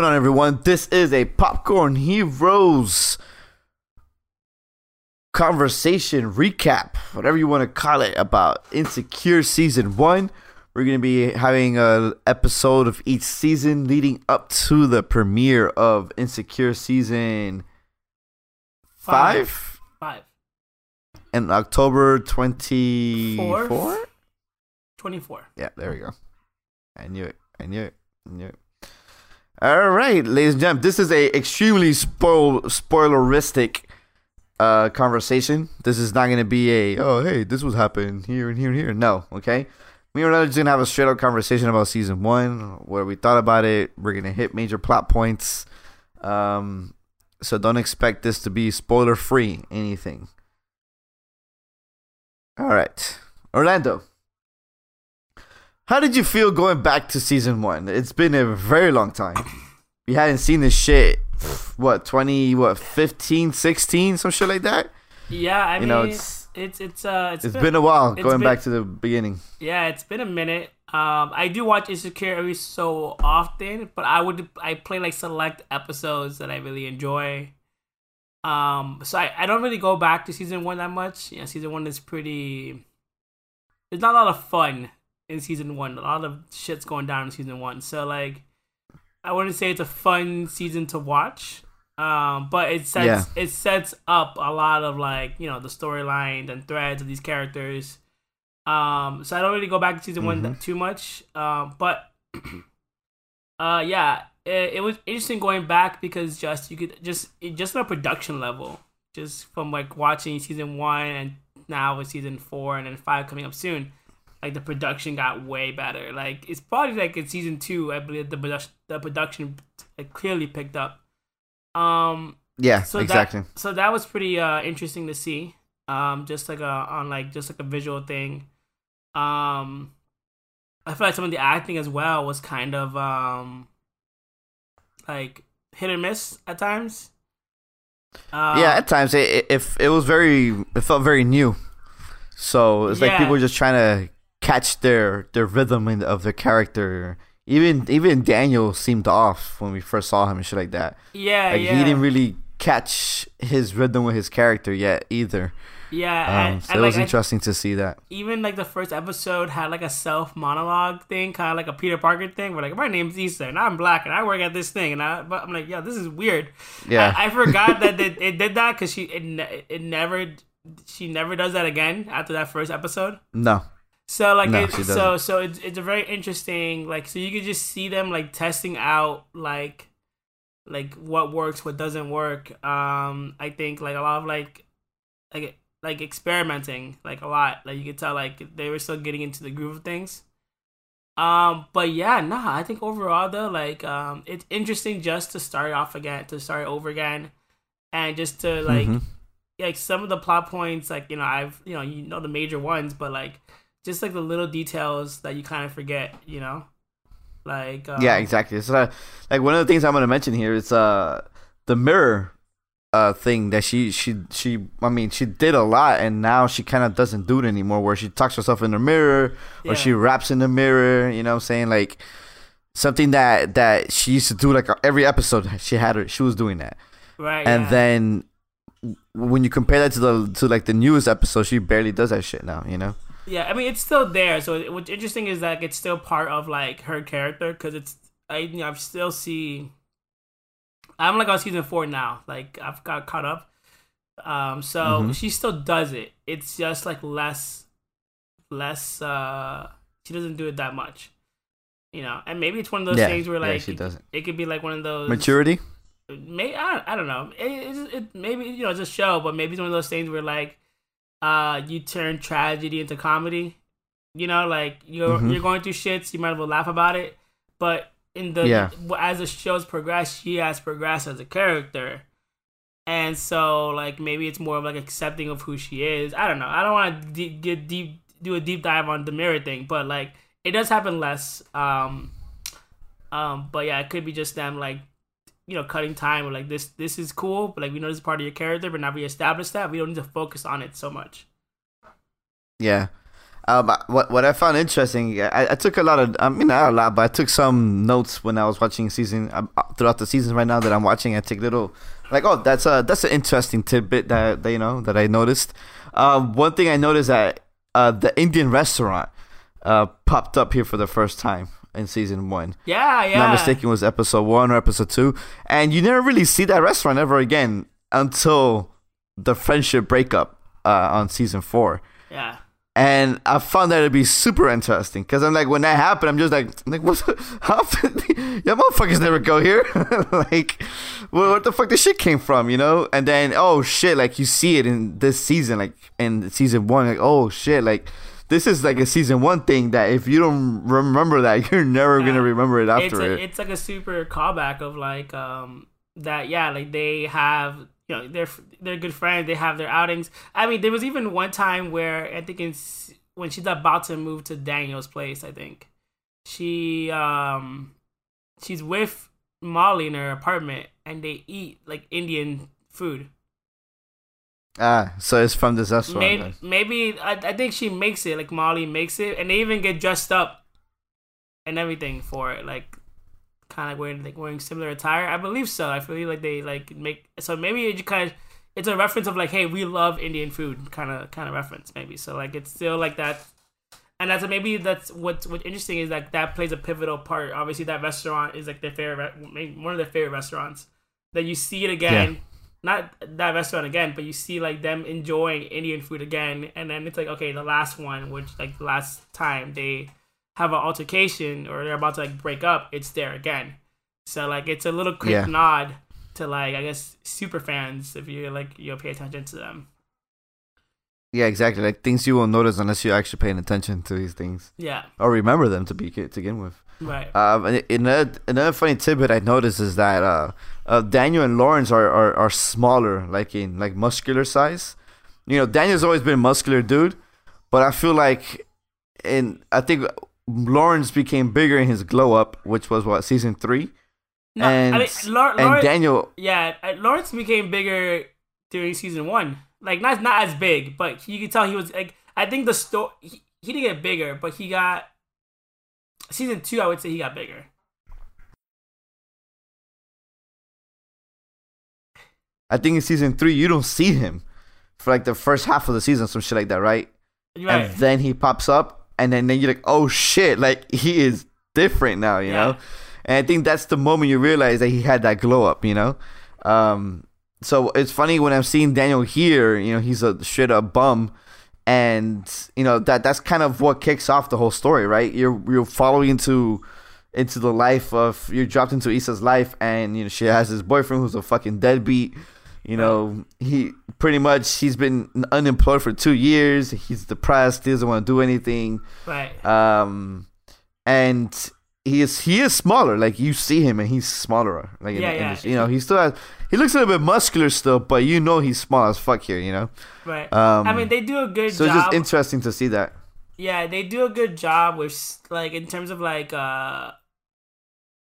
going on, everyone? This is a Popcorn Heroes conversation recap, whatever you want to call it, about Insecure Season 1. We're going to be having a episode of each season leading up to the premiere of Insecure Season 5 Five. in October 24? 24. Yeah, there we go. I knew it. I knew it. I knew it. All right, ladies and gentlemen, this is a extremely spoil spoileristic uh conversation. This is not gonna be a oh hey this was happening here and here and here. No, okay. We are just gonna have a straight up conversation about season one, what we thought about it. We're gonna hit major plot points. Um, so don't expect this to be spoiler free anything. All right, Orlando. How did you feel going back to season one? It's been a very long time. We hadn't seen this shit. What twenty? What 15, 16, some shit like that. Yeah, I You mean, know, it's it's it's uh it's been a while going been- back to the beginning. yeah, it's been a minute. Um, I do watch Insecure every so often, but I would I play like select episodes that I really enjoy. Um, so I, I don't really go back to season one that much. Yeah, season one is pretty. There's not a lot of fun in season one. A lot of shit's going down in season one. So like, I wouldn't say it's a fun season to watch. Um, but it sets Yeah. it sets up a lot of like you know the storylines and threads of these characters. Um, so I don't really go back to season one Mhm. too much. Um, but uh, yeah, it, it was interesting going back because just you could just it, just on a production level, just from like watching season one and now with season four and then five coming up soon, like the production got way better. Like it's probably like in season two, I believe the production the production like, clearly picked up. Um, Yeah, so exactly. That, so that was pretty uh, interesting to see. Um, just like a on like just like a visual thing. Um, I feel like some of the acting as well was kind of um, like hit or miss at times. Uh, yeah, at times it, it if it was very it felt very new. So it's like people were just trying to catch their their rhythm of their character. Even even Daniel seemed off when we first saw him and shit like that. yeah, Like yeah, he didn't really catch his rhythm with his character yet either. yeah. Um, and, so and it was like, I- interesting to see that. even like the first episode had like a self monologue thing, kind of like a Peter Parker thing. Where like my name's Issa and I'm black and I work at this thing, and I but I'm like, yeah, this is weird. Yeah. I, I forgot that it, it did that because she it, it never she never does that again after that first episode. No. So like No, it, so so it's it's a very interesting like so you could just see them like testing out like like what works what doesn't work. Um I think like a lot of like like like experimenting like a lot. Like you could tell like they were still getting into the groove of things. Um but yeah nah I think overall though like um it's interesting just to start off again to start over again and just to like Mhm. like some of the plot points like you know i've you know you know the major ones but like just like the little details that you kind of forget you know like um, Yeah, exactly. So uh, like one of the things I'm gonna mention here is uh the mirror uh thing that she she she I mean she did a lot and now she kind of doesn't do it anymore where she talks herself in the mirror or Yeah. she raps in the mirror you know what I'm saying like something that that she used to do like every episode she had her she was doing that right and yeah. then when you compare that to the to like the newest episode she barely does that shit now you know yeah i mean it's still there so what's interesting is that it's still part of like her character because it's i you know i still see i'm like on season four now like i've got caught up um so Mhm. she still does it. It's just like less less uh she doesn't do it that much you know? And maybe it's one of those yeah, things where yeah like she doesn't. it could be like one of those maturity? May I, I don't know. It, it, it maybe you know it's a show, but maybe it's one of those things where like uh you turn tragedy into comedy. You know, like you're Mhm. you're going through shits, you might as well laugh about it. But in the Yeah. as the show's progressed, she has progressed as a character. And so like maybe it's more of like accepting of who she is. I don't know. I don't want to de- get deep do a deep dive on the mirror thing, but like it does happen less. Um um but yeah, it could be just them like you know cutting time or like this this is cool but like we know this is part of your character but now we established that we don't need to focus on it so much Yeah, Um, what what I found interesting, I, I took a lot of, I mean not a lot, but I took some notes when I was watching season uh, throughout the season. Right now that I'm watching, I take little, like, oh, that's a that's an interesting tidbit that, that you know that I noticed. Um, one thing I noticed that uh, the Indian restaurant uh, popped up here for the first time in season one. Yeah, yeah. Not mistaken, was episode one or episode two, and you never really see that restaurant ever again until the friendship breakup uh, on season four. Yeah. And I found that to be super interesting because I'm like, when that happened, I'm just like, like what? How? yeah, motherfuckers never go here. like, where, where the fuck this shit came from, you know? And then, oh shit, like you see it in this season, like in season one, like oh shit, like this is like a season one thing that if you don't remember that, you're never yeah. gonna remember it after it's a, it. It's like a super callback of like um that yeah, like they have you know they're they're good friends. They have their outings. I mean, there was even one time where I think it's when she's about to move to Daniel's place. I think she um she's with Molly in her apartment and they eat like Indian food. Ah, so it's from the restaurant. Maybe, maybe I, I think she makes it like Molly makes it, and they even get dressed up and everything for it. Like kind of wearing like wearing similar attire. I believe so. I feel like they like make so maybe it kind of it's a reference of like hey we love Indian food kind of kind of reference maybe. So like it's still like that. And that's maybe that's what's what's interesting is like that plays a pivotal part. Obviously, that restaurant is like their favorite, one of their favorite restaurants. That you see it again, yeah. Not that restaurant again, but you see like them enjoying Indian food again, and then it's like okay, the last one, which like the last time they have an altercation or they're about to like break up, it's there again. So like it's a little quick yeah. nod to like I guess super fans if you like you pay attention to them. Yeah, exactly. Like things you won't notice unless you're actually paying attention to these things. Yeah. Or remember them to be to begin with. Right. Um, another another funny tidbit I noticed is that uh, uh, Daniel and Lawrence are, are are smaller, like in like muscular size. You know, Daniel's always been a muscular dude, but I feel like in I think Lawrence became bigger in his glow up, which was what season three. No, and I mean, La- and Lawrence, Daniel. Yeah, uh, Lawrence became bigger during season one. Like not not as big, but you could tell he was like. I think the story he, he didn't get bigger, but he got season two. I would say he got bigger. I think in season three you don't see him for like the first half of the season, some shit like that, right? right. And then he pops up and then, then you're like, oh shit, like he is different now, you yeah. know? And I think that's the moment you realize that he had that glow up, you know? Um, so it's funny when I'm seeing Daniel here, you know, he's a straight up bum. And, you know, that that's kind of what kicks off the whole story, right? You're you're following into into the life of you're dropped into Issa's life and you know she has this boyfriend who's a fucking deadbeat you know, he pretty much he's been unemployed for two years. He's depressed. He doesn't want to do anything. Right. Um, and he is he is smaller. Like you see him, and he's smaller. Like yeah, in, yeah. In this, you know, he still has. He looks a little bit muscular still, but you know he's small as fuck here. You know. Right. Um, I mean, they do a good. Job. So job. it's just interesting to see that. Yeah, they do a good job with like in terms of like uh,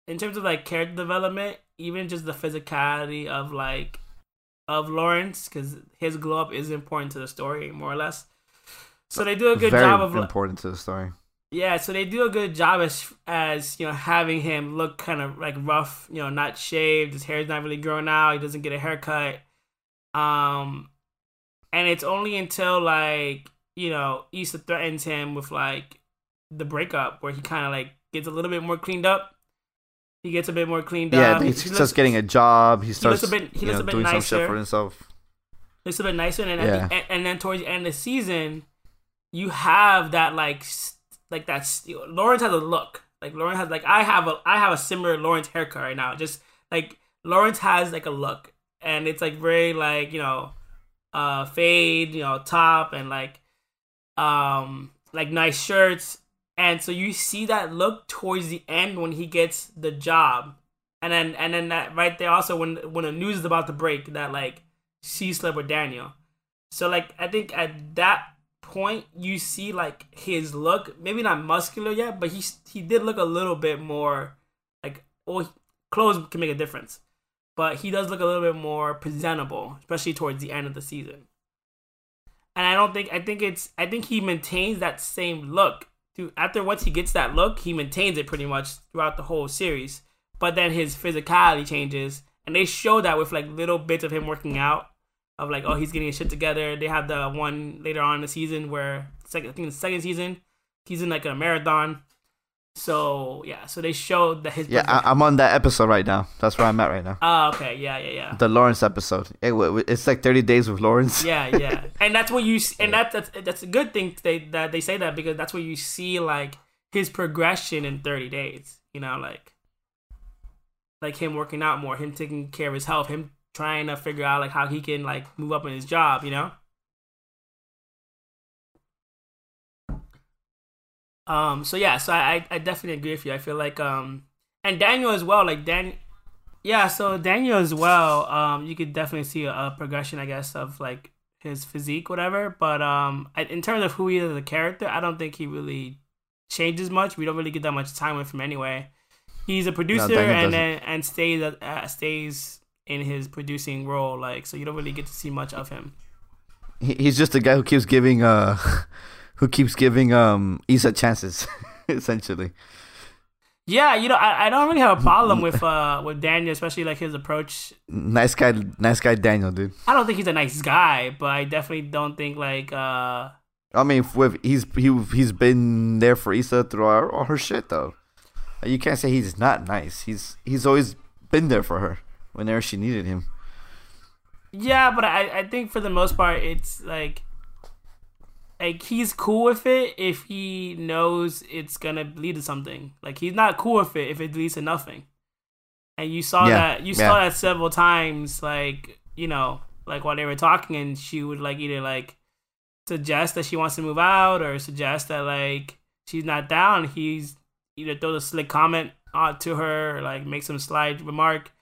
in terms of like character development, even just the physicality of like of Lawrence because his glow up is important to the story, more or less. So they do a good Very job of important to the story. Yeah, so they do a good job as as you know having him look kind of like rough, you know, not shaved. His hair's not really growing out. He doesn't get a haircut. Um, and it's only until like you know Issa threatens him with like the breakup where he kind of like gets a little bit more cleaned up he gets a bit more cleaned yeah, up. Yeah, he, he starts looks, getting a job. He starts he looks a bit, he looks know, a bit doing nicer. some shit for himself. Looks a bit nicer, and yeah. the, and, and, then towards the end of the season, you have that like like that. Lawrence has a look. Like Lawrence has like I have a I have a similar Lawrence haircut right now. Just like Lawrence has like a look, and it's like very like you know, uh, fade, you know, top and like um like nice shirts and so you see that look towards the end when he gets the job. And then and then that right there also when when the news is about to break that like she slept with Daniel. So like I think at that point you see like his look, maybe not muscular yet, but he he did look a little bit more like oh, well clothes can make a difference. But he does look a little bit more presentable, especially towards the end of the season. and I don't think I think it's I think he maintains that same look. To after once he gets that look, he maintains it pretty much throughout the whole series. But then his physicality changes, and they show that with like little bits of him working out, of like oh he's getting his shit together. They have the one later on in the season where second I think the second season he's in like a marathon. So yeah, so they showed that his Yeah, I, I'm on that episode right now. That's where I'm at right now. Oh, okay, yeah, yeah, yeah. The Lawrence episode. It, it's like 30 days with Lawrence. yeah, yeah, and that's what you and that, that's that's a good thing they that they say that because that's where you see like his progression in 30 days. You know, like like him working out more, him taking care of his health, him trying to figure out like how he can like move up in his job. You know. Um. So yeah. So I I definitely agree with you. I feel like um and Daniel as well. Like Dan. Yeah. So Daniel as well. Um. You could definitely see a, a progression, I guess, of like his physique, whatever. But um, I, in terms of who he is as a character, I don't think he really changes much. We don't really get that much time with him anyway. He's a producer Daniel and then and stays uh, stays in his producing role. Like so, you don't really get to see much of him. He's just a guy who keeps giving uh, who keeps giving um Issa chances, essentially. Yeah, you know, I, I don't really have a problem with uh with Daniel, especially like his approach. Nice guy, nice guy, Daniel, dude. I don't think he's a nice guy, but I definitely don't think like uh I mean, with he's he he's been there for Issa through all, all her shit though. You can't say he's not nice. He's he's always been there for her whenever she needed him. yeah, but I I think for the most part it's like like he's cool with it if he knows it's gonna lead to something. Like he's not cool with it if it leads to nothing. And you saw Yeah, that you saw that several times, like you know, like while they were talking, and she would like either like suggest that she wants to move out or suggest that like she's not down. He's either throw a slick comment on to her or like make some slight remark.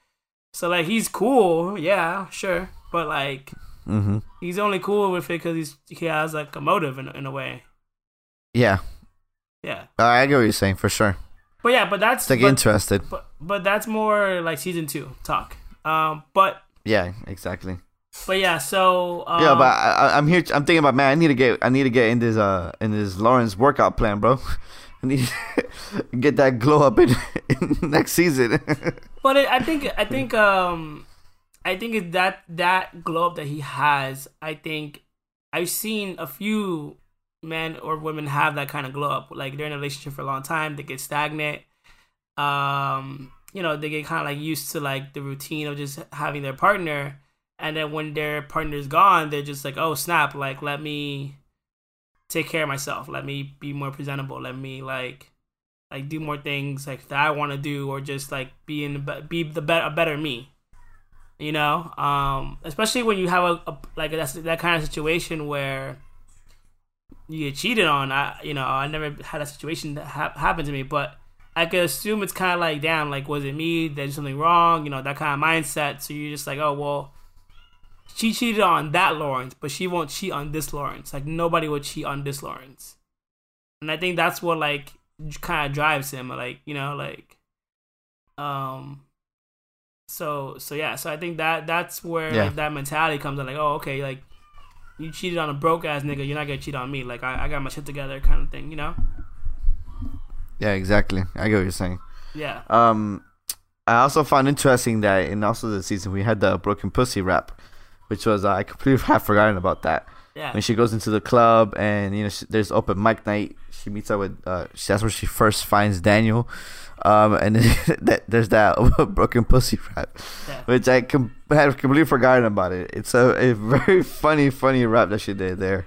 So like he's cool, yeah, sure, but like Mm-hmm. he's only cool with it because he's he has like a motive in in a way. Yeah, Yeah, I get what you're saying for sure. but yeah, but that's like but, interested. but but that's more like season two talk. Um, but Yeah, exactly. but yeah, so um, yeah, but I, I- I'm here. I'm thinking about man. I need to get. I need to get in this. Uh, in this Lawrence workout plan, bro. Need to get that glow up in, in next season. But it, I think I think um I think it's that that glow up that he has. I think I've seen a few men or women have that kind of glow up. Like they're in a relationship for a long time, they get stagnant. Um, you know, they get kind of like used to like the routine of just having their partner, and then when their partner's gone, they're just like, oh snap! Like let me take care of myself. Let me be more presentable. Let me like like do more things like that I want to do, or just like be in be the better a better me. You know, um, especially when you have a, a like that's that kind of situation where you get cheated on. I you know I never had a situation that ha- happen to me, but I could assume it's kind of like damn, like was it me? Did I do something wrong? You know that kind of mindset. So you're just like, oh well, she cheated on that Lawrence, but she won't cheat on this Lawrence. Like nobody would cheat on this Lawrence. And I think that's what like kind of drives him. Like you know, like um. So so yeah, so I think that that's where Yeah. like, that mentality comes in. Like oh okay, like you cheated on a broke ass nigga, you're not gonna cheat on me. Like I, I got my shit together, kind of thing. You know? yeah, exactly. I get what you're saying. Yeah. Um, I also found interesting that in also the season we had the broken pussy rap, which was uh, I completely have forgotten about that. Yeah. When she goes into the club and you know she, there's open mic night, she meets up with. Uh, that's where she first finds Daniel, um, and that, there's that broken pussy rap, Yeah. which I com- had completely forgotten about it. It's a, a very funny, funny rap that she did there,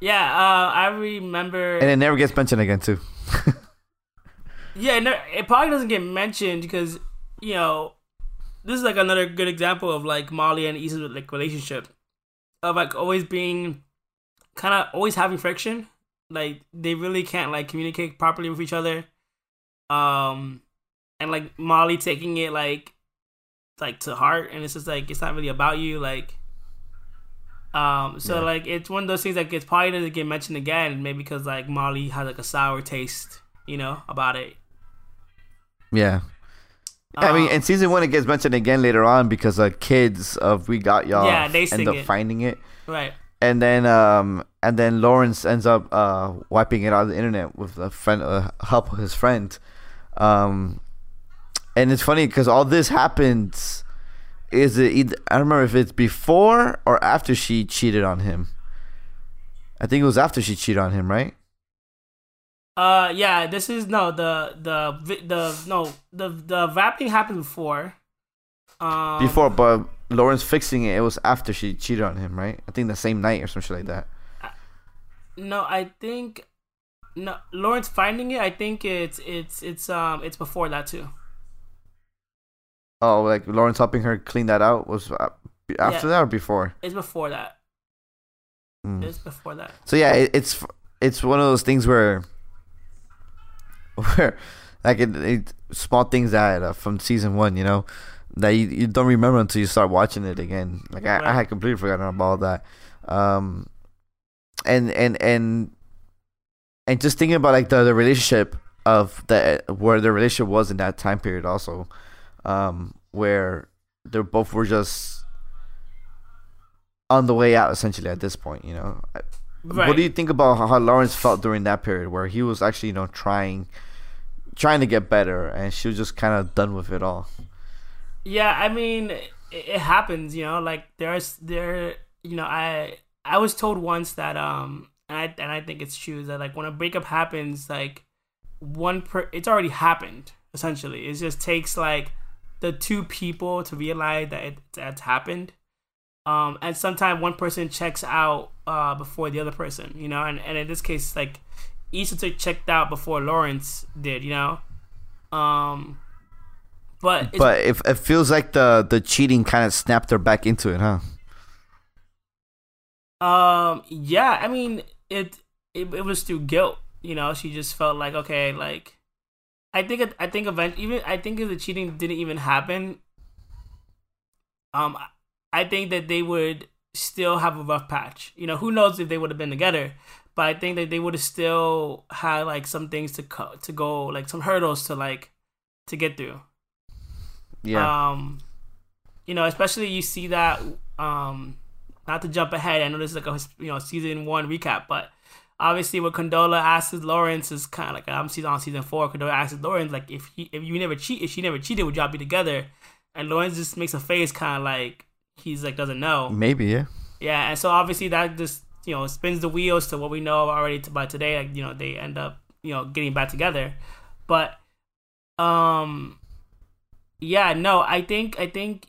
Yeah, uh, I remember. and it never gets mentioned again too. Yeah, no, it probably doesn't get mentioned because you know this is like another good example of like Molly and Issa's like relationship of like always being kind of always having friction. Like they really can't like communicate properly with each other. Um, and like Molly taking it like like to heart, and it's just like it's not really about you. Like, um, so Yeah. like it's one of those things that gets probably doesn't get mentioned again, maybe because like Molly has like a sour taste, you know, about it. Yeah. I mean, Um, in season one, it gets mentioned again later on because uh, kids of We Got Y'all Yeah, they end up it. finding it, right. and then um, and then Lawrence ends up uh wiping it out of the internet with a friend, uh, help of his friend, um, and it's funny because all this happens. Is it? Either, I don't remember if it's before or after she cheated on him. I think it was after she cheated on him, right? Uh, yeah. This is no the the the no the the rapping happened before. Um, Before, but Lawrence fixing it, it was after she cheated on him, right? I think the same night or some shit like that. No, I think no Lawrence finding it. I think it's it's it's um it's before that too. Oh, like Lawrence helping her clean that out was uh, after Yeah. that or before? It's before that. Mm. It's before that. So yeah, it, it's it's one of those things where where like it, it small things that uh, from season one, you know, that you, you don't remember until you start watching it again. Like I, I had completely forgotten about that. Um, and and and and just thinking about like the, the relationship of the where the relationship was in that time period also, um, where they both were just on the way out essentially at this point, you know. Right. What do you think about how, how Lawrence felt during that period where he was actually, you know, trying trying to get better and she was just kind of done with it all? Yeah, I mean, it, happens, you know. Like there's there, you know, I I was told once that um, and I and I think it's true that like when a breakup happens, like one per, it's already happened. Essentially, it just takes like the two people to realize that it, that's happened. Um, and sometimes one person checks out uh before the other person, you know, and and in this case, like Took checked out before Lawrence did, you know. Um, but But if it feels like the the cheating kind of snapped her back into it, huh? Um. Yeah. I mean, it, it. It was through guilt. You know, she just felt like okay, like I think. It, I think event. Even I think if the cheating didn't even happen, um, I think that they would still have a rough patch. You know, who knows if they would have been together, but I think that they would have still had like some things to co- to go, like some hurdles to like to get through. Yeah. Um, you know, especially you see that. Um, not to jump ahead, I know this is like a you know season one recap, but obviously what Condola asks Lawrence is kind of like I'm season on season four. Condola asks Lawrence like if he if you never cheat if she never cheated would y'all be together? And Lawrence just makes a face kind of like he's like doesn't know. Maybe, yeah. Yeah, and so obviously that just you know spins the wheels to what we know already by today. Like you know they end up you know getting back together, but um, yeah, no, I think I think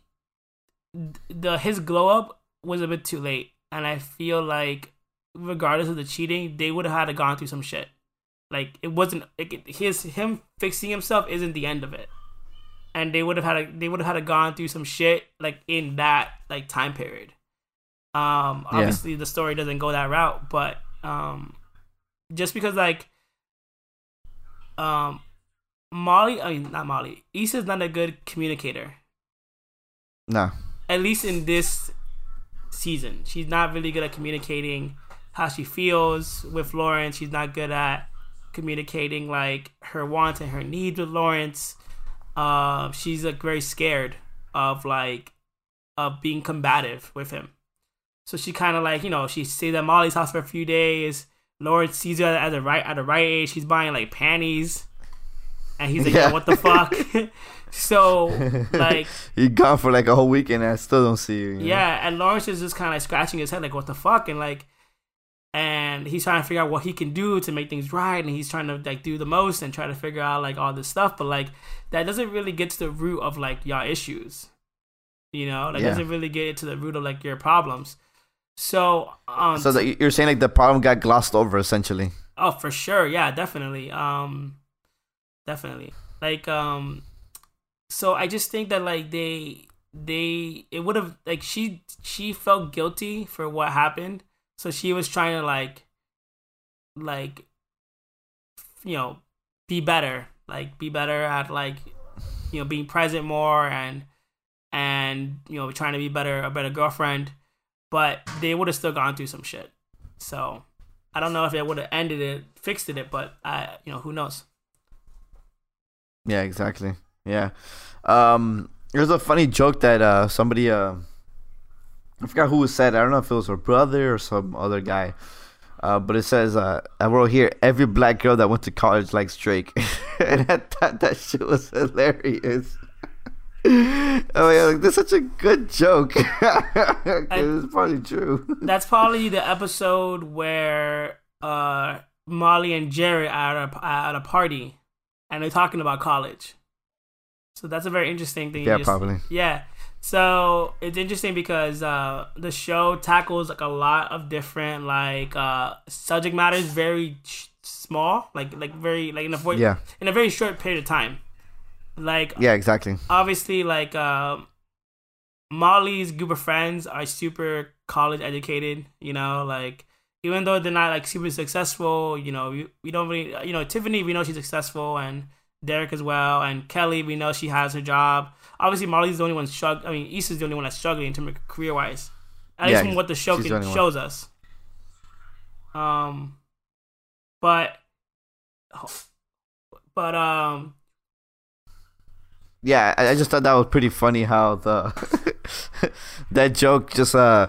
the his glow up was a bit too late, and I feel like regardless of the cheating, they would have had to gone through some shit. Like it wasn't his him fixing himself isn't the end of it, and they would have had a, they would have had to gone through some shit like in that like time period. Um, Yeah. obviously the story doesn't go that route, but um, just because like um, Molly, I mean not Molly, Issa's not a good communicator. No. At least in this season, she's not really good at communicating how she feels with Lawrence. She's not good at communicating like her wants and her needs with Lawrence. Uh, she's like very scared of like of being combative with him. So she kind of like you know she stays at Molly's house for a few days. Lawrence sees her at the right at the Rite Aid. She's buying like panties, and he's like, Yeah. "What the fuck?" so like you gone for like a whole weekend and I still don't see you. you know? yeah, and Lawrence is just kind of like scratching his head, like, what the fuck? And like, and he's trying to figure out what he can do to make things right. And he's trying to like do the most and try to figure out like all this stuff. But like, that doesn't really get to the root of like y'all issues. You know, that Yeah. doesn't really get to the root of like your problems. So, um, So that you're saying like the problem got glossed over essentially. Oh, for sure. Yeah, definitely. Um definitely. Like um so I just think that like they they it would have like she she felt guilty for what happened. So she was trying to like like you know, be better. Like be better at like you know, being present more and and you know, trying to be better a better girlfriend. But they would have still gone through some shit. So I don't know if it would have ended it, fixed it, but I, you know, who knows? Yeah, exactly. Yeah. Um, there's a funny joke that uh somebody uh I forgot who said. I don't know if it was her brother or some other guy. Uh, but it says uh, I wrote here every black girl that went to college likes Drake, and I thought that shit was hilarious. oh yeah, like, that's such a good joke. it's probably true. That's probably the episode where uh, Molly and Jerry are at a, at a party, and they're talking about college. So that's a very interesting thing. Yeah, probably. Yeah. So it's interesting because uh, the show tackles like a lot of different like uh, subject matters, very sh- small, like like very like in a vo- Yeah. in a very short period of time. Like Yeah, exactly. obviously like uh, Molly's group of friends are super college educated, you know, like even though they're not like super successful, you know, we, we don't really you know, Tiffany we know she's successful and Derek as well and Kelly we know she has her job. Obviously Molly's the only one struggling I mean Issa's the only one that's struggling in terms of career wise. At least from what the show the can, one. shows us. Um but but um Yeah, I, I just thought that was pretty funny how the that joke just uh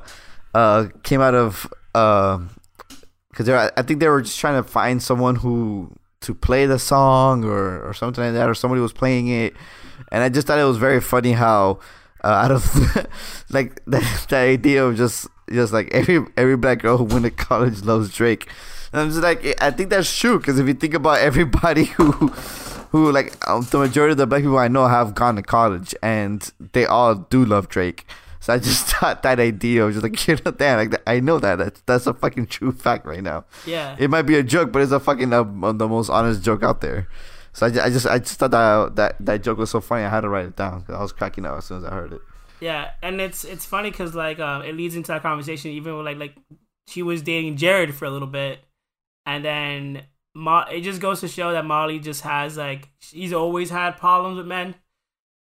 uh came out of uh because I think they were just trying to find someone who to play the song or or something like that or somebody was playing it. And I just thought it was very funny how uh, out of like the, the idea of just just like every every black girl who went to college loves Drake. And I'm just like I think that's true because if you think about everybody who who like um, the majority of the black people I know have gone to college and they all do love Drake. So I just thought that idea was just like you know damn like I know that that's that's a fucking true fact right now. yeah. It might be a joke, but it's a fucking uh, the most honest joke out there. So I, I just I just thought that that that joke was so funny. I had to write it down because I was cracking up as soon as I heard it. Yeah, and it's it's funny because like um, it leads into that conversation. Even with, like like she was dating Jared for a little bit, and then It just goes to show that Molly just has like she's always had problems with men.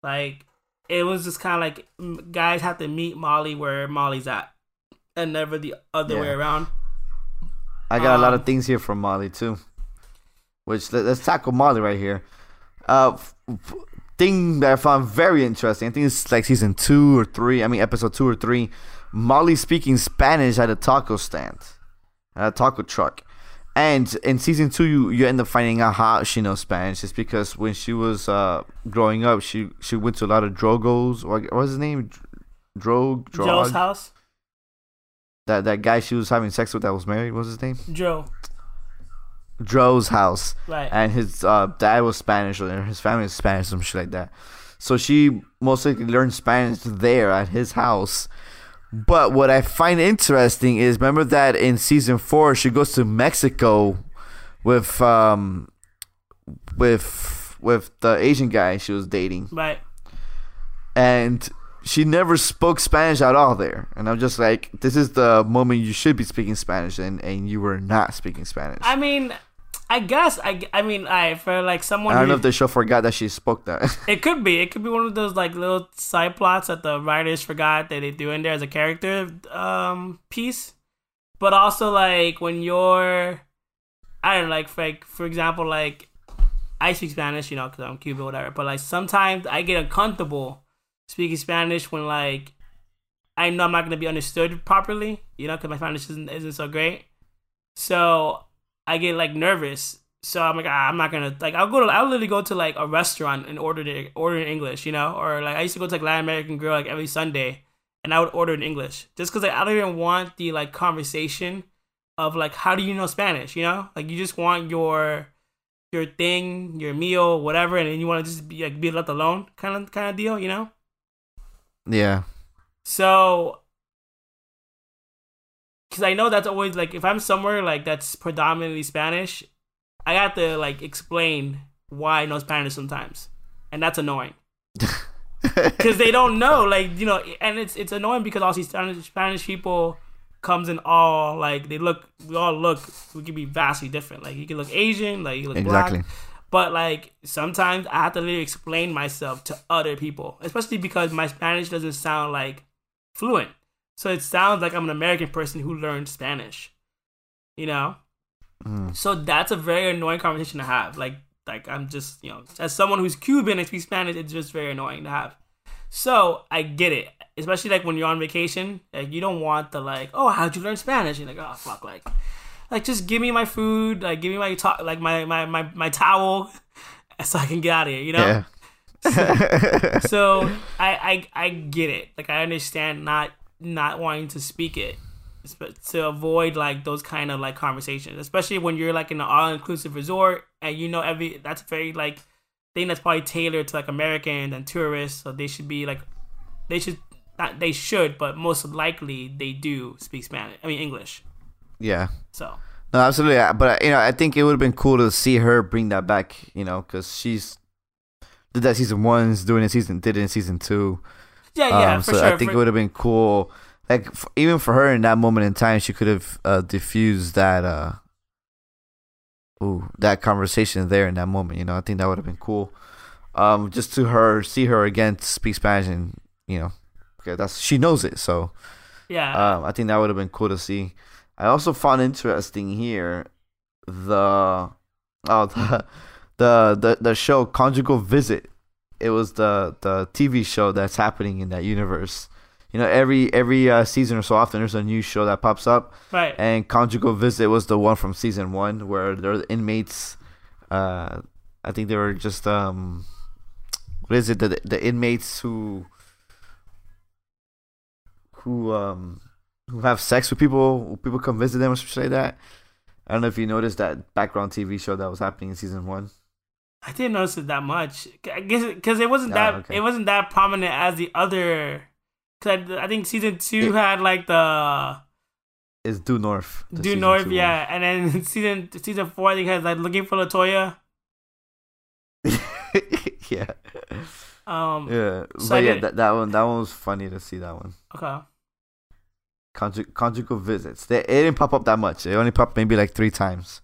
Like it was just kind of like guys have to meet Molly where Molly's at, and never the other way around. I got a lot Um, of things here from Molly too. Which let, us tackle Molly right here. Uh, thing that I found very interesting. I think it's like season two or three. I mean, episode two or three. Molly speaking Spanish at a taco stand, at a taco truck. And in season two, you, you end up finding out how she knows Spanish. It's because when she was uh, growing up, she she went to a lot of drogos. Or what was his name? Drog. Joe's house, That that guy she was having sex with that was married. What was his name? Joe, Dro's house. right? and his uh, dad was Spanish or his family was Spanish, some shit like that. So she most likely learned Spanish there at his house. But what I find interesting is remember that in season four she goes to Mexico with um with with the Asian guy she was dating right. and she never spoke Spanish at all there. And I'm just like, this is the moment you should be speaking Spanish and, and you were not speaking Spanish. I mean, I guess I, I mean I for like someone I don't who- know if the show forgot that she spoke that. It could be. It could be one of those like little side plots that the writers forgot that they do in there as a character um piece. But also like when you're, I don't know, like for, like for example, like I speak Spanish, you know, because I'm Cuban, or whatever. But like sometimes I get uncomfortable speaking Spanish when like I know I'm not gonna be understood properly, you know, because my Spanish isn't isn't so great. So I get like nervous. So I'm like, ah, I'm not gonna like. I'll go to. I'll literally go to like a restaurant and order the order in English, you know, or like I used to go to like Latin American Girl like every Sunday, and I would order in English just because like, I don't even want the like conversation of like how do you know Spanish, you know, like you just want your your thing, your meal, whatever, and then you want to just be like be left alone, kind of kind of deal, you know. yeah. So, because I know that's always like if I'm somewhere like that's predominantly Spanish, I have to like explain why I know Spanish sometimes, and that's annoying because they don't know, like you know, and it's it's annoying because all these Spanish Spanish people comes in all like they look, we all look, we can be vastly different. Like you can look Asian, like you look Exactly. black. But like sometimes I have to literally explain myself to other people, especially because my Spanish doesn't sound like fluent. So it sounds like I'm an American person who learned Spanish. You know? Mm. So that's a very annoying conversation to have. Like like I'm just you know as someone who's Cuban and speaks Spanish, it's just very annoying to have. So I get it, especially like when you're on vacation. Like you don't want the like, oh, how'd you learn Spanish? You're like, oh fuck, like, like just give me my food, like give me my to- like my my my my towel, so I can get out of here. You know. Yeah. So, so I, I I get it. Like I understand not not wanting to speak it, to avoid like those kind of like conversations, especially when you're like in an all inclusive resort and you know every that's very like thing that's probably tailored to like Americans and tourists. So they should be like they should not they should, but most likely they do speak Spanish. I mean English. yeah. So No, absolutely. But you know, I think it would have been cool to see her bring that back. You know, because she's did that season one, is doing it season did it in season two. Yeah, yeah, Um, for so sure. I think for- it would have been cool. Like f- even for her in that moment in time, she could have uh, diffused that uh, ooh, that conversation there in that moment. You know, I think that would have been cool. Um, just to her see her again speak Spanish and you know, okay, that's she knows it. So yeah. um, I think that would have been cool to see. I also found interesting here the oh the the the, the show Conjugal Visit. It was the the TV show that's happening in that universe. You know, every every uh, season or so often there's a new show that pops up, right. and Conjugal Visit was the one from season one where the inmates. Uh, I think they were just um, what is it? The the inmates who who um who have sex with people. People come visit them or something like that. I don't know if you noticed that background TV show that was happening in season one. I didn't notice it that much. I guess because it wasn't Ah, that okay. it wasn't that prominent as the other. Cause I, I think season two It- had like the It's Due North. due north, two yeah, and then season season four I think has like looking for Latoya. yeah, Um, yeah. So I but yeah, that, that one that one was funny to see that one. okay, Conjug- conjugal visits. They, it didn't pop up that much. It only popped maybe like three times.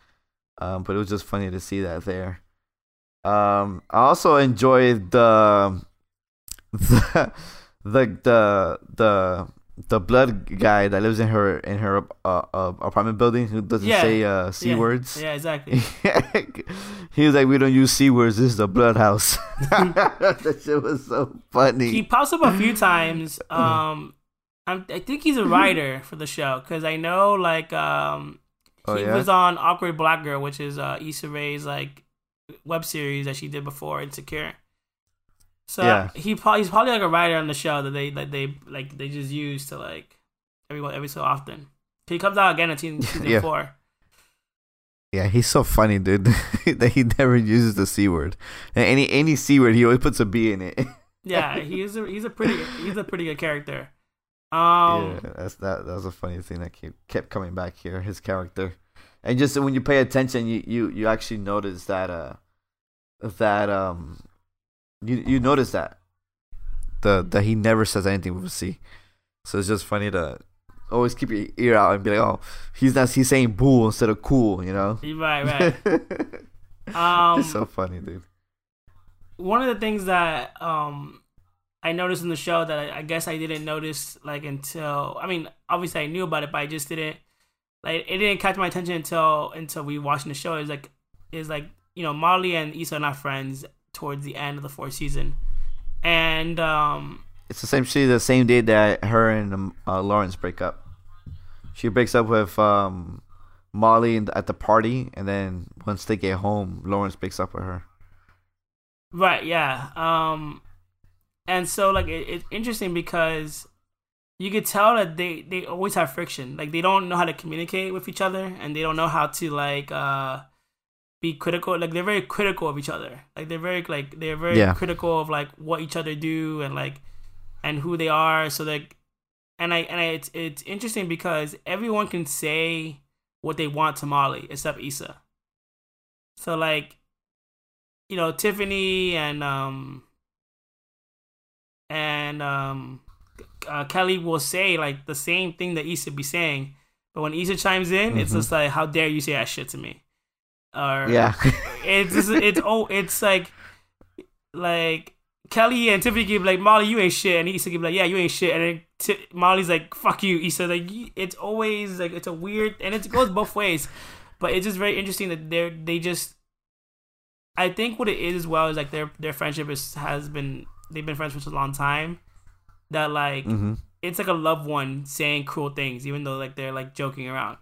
Um, but it was just funny to see that there. Um, I also enjoyed the the the the the, the blood guy that lives in her in her uh, uh, apartment building who doesn't Yeah. say uh, c yeah. words. Yeah, exactly. he was like, "We don't use c words. This is a blood house." that shit was so funny. he pops up a few times. Um, I'm, I think he's a writer for the show because I know like um oh he yeah. was on Awkward Black Girl, which is uh Issa Rae's like web series that she did before Insecure. So Yeah. he probably he's probably like a writer on the show that they that they like they just use to like every every so often. He comes out again in season, season Yeah. four. Yeah, he's so funny, dude. that he never uses the c word. Any any c word, he always puts a b in it. Yeah, he's a he's a pretty he's a pretty good character. Um, yeah, that's that. That was a funny thing that kept kept coming back here. His character, and just when you pay attention, you you you actually notice that uh that um you you notice that the that he never says anything with a c. So it's just funny to always keep your ear out and be like, oh, he's not he's saying bull instead of cool, you know. right, right. Um, it's so funny, dude. one of the things that um I noticed in the show that I, I guess I didn't notice like until I mean obviously I knew about it but I just didn't like it didn't catch my attention until until we watching the show is like is like you know Molly and Issa are not friends towards the end of the fourth season and um It's essentially the same day that her and um, uh, Lawrence break up. She breaks up with um, Molly at the party, and then once they get home, Lawrence breaks up with her. Right, yeah. Um and so like it, it's interesting because you could tell that they they always have friction. Like they don't know how to communicate with each other and they don't know how to like uh be critical. Like they're very critical of each other. Like they're very like they're very Yeah. critical of like what each other do and like and who they are. So like and I and I, it's it's interesting because everyone can say what they want to Molly except Issa. So like you know Tiffany and um and um uh, Kelly will say like the same thing that Issa be saying, but when Issa chimes in, it's Mhm. just like, "How dare you say that shit to me?" Or Yeah, it's just, it's oh it's like like Kelly and Tiffany give like Molly you ain't shit. And Issa give like yeah you ain't shit. And then T- Molly's like fuck you Issa. Like it's always like it's a weird and it goes both ways. But it's just very interesting that they are they just I think what it is as well is like their their friendship is has been they've been friends for such a long time that like Mm-hmm. it's like a loved one saying cruel things even though like they're like joking around.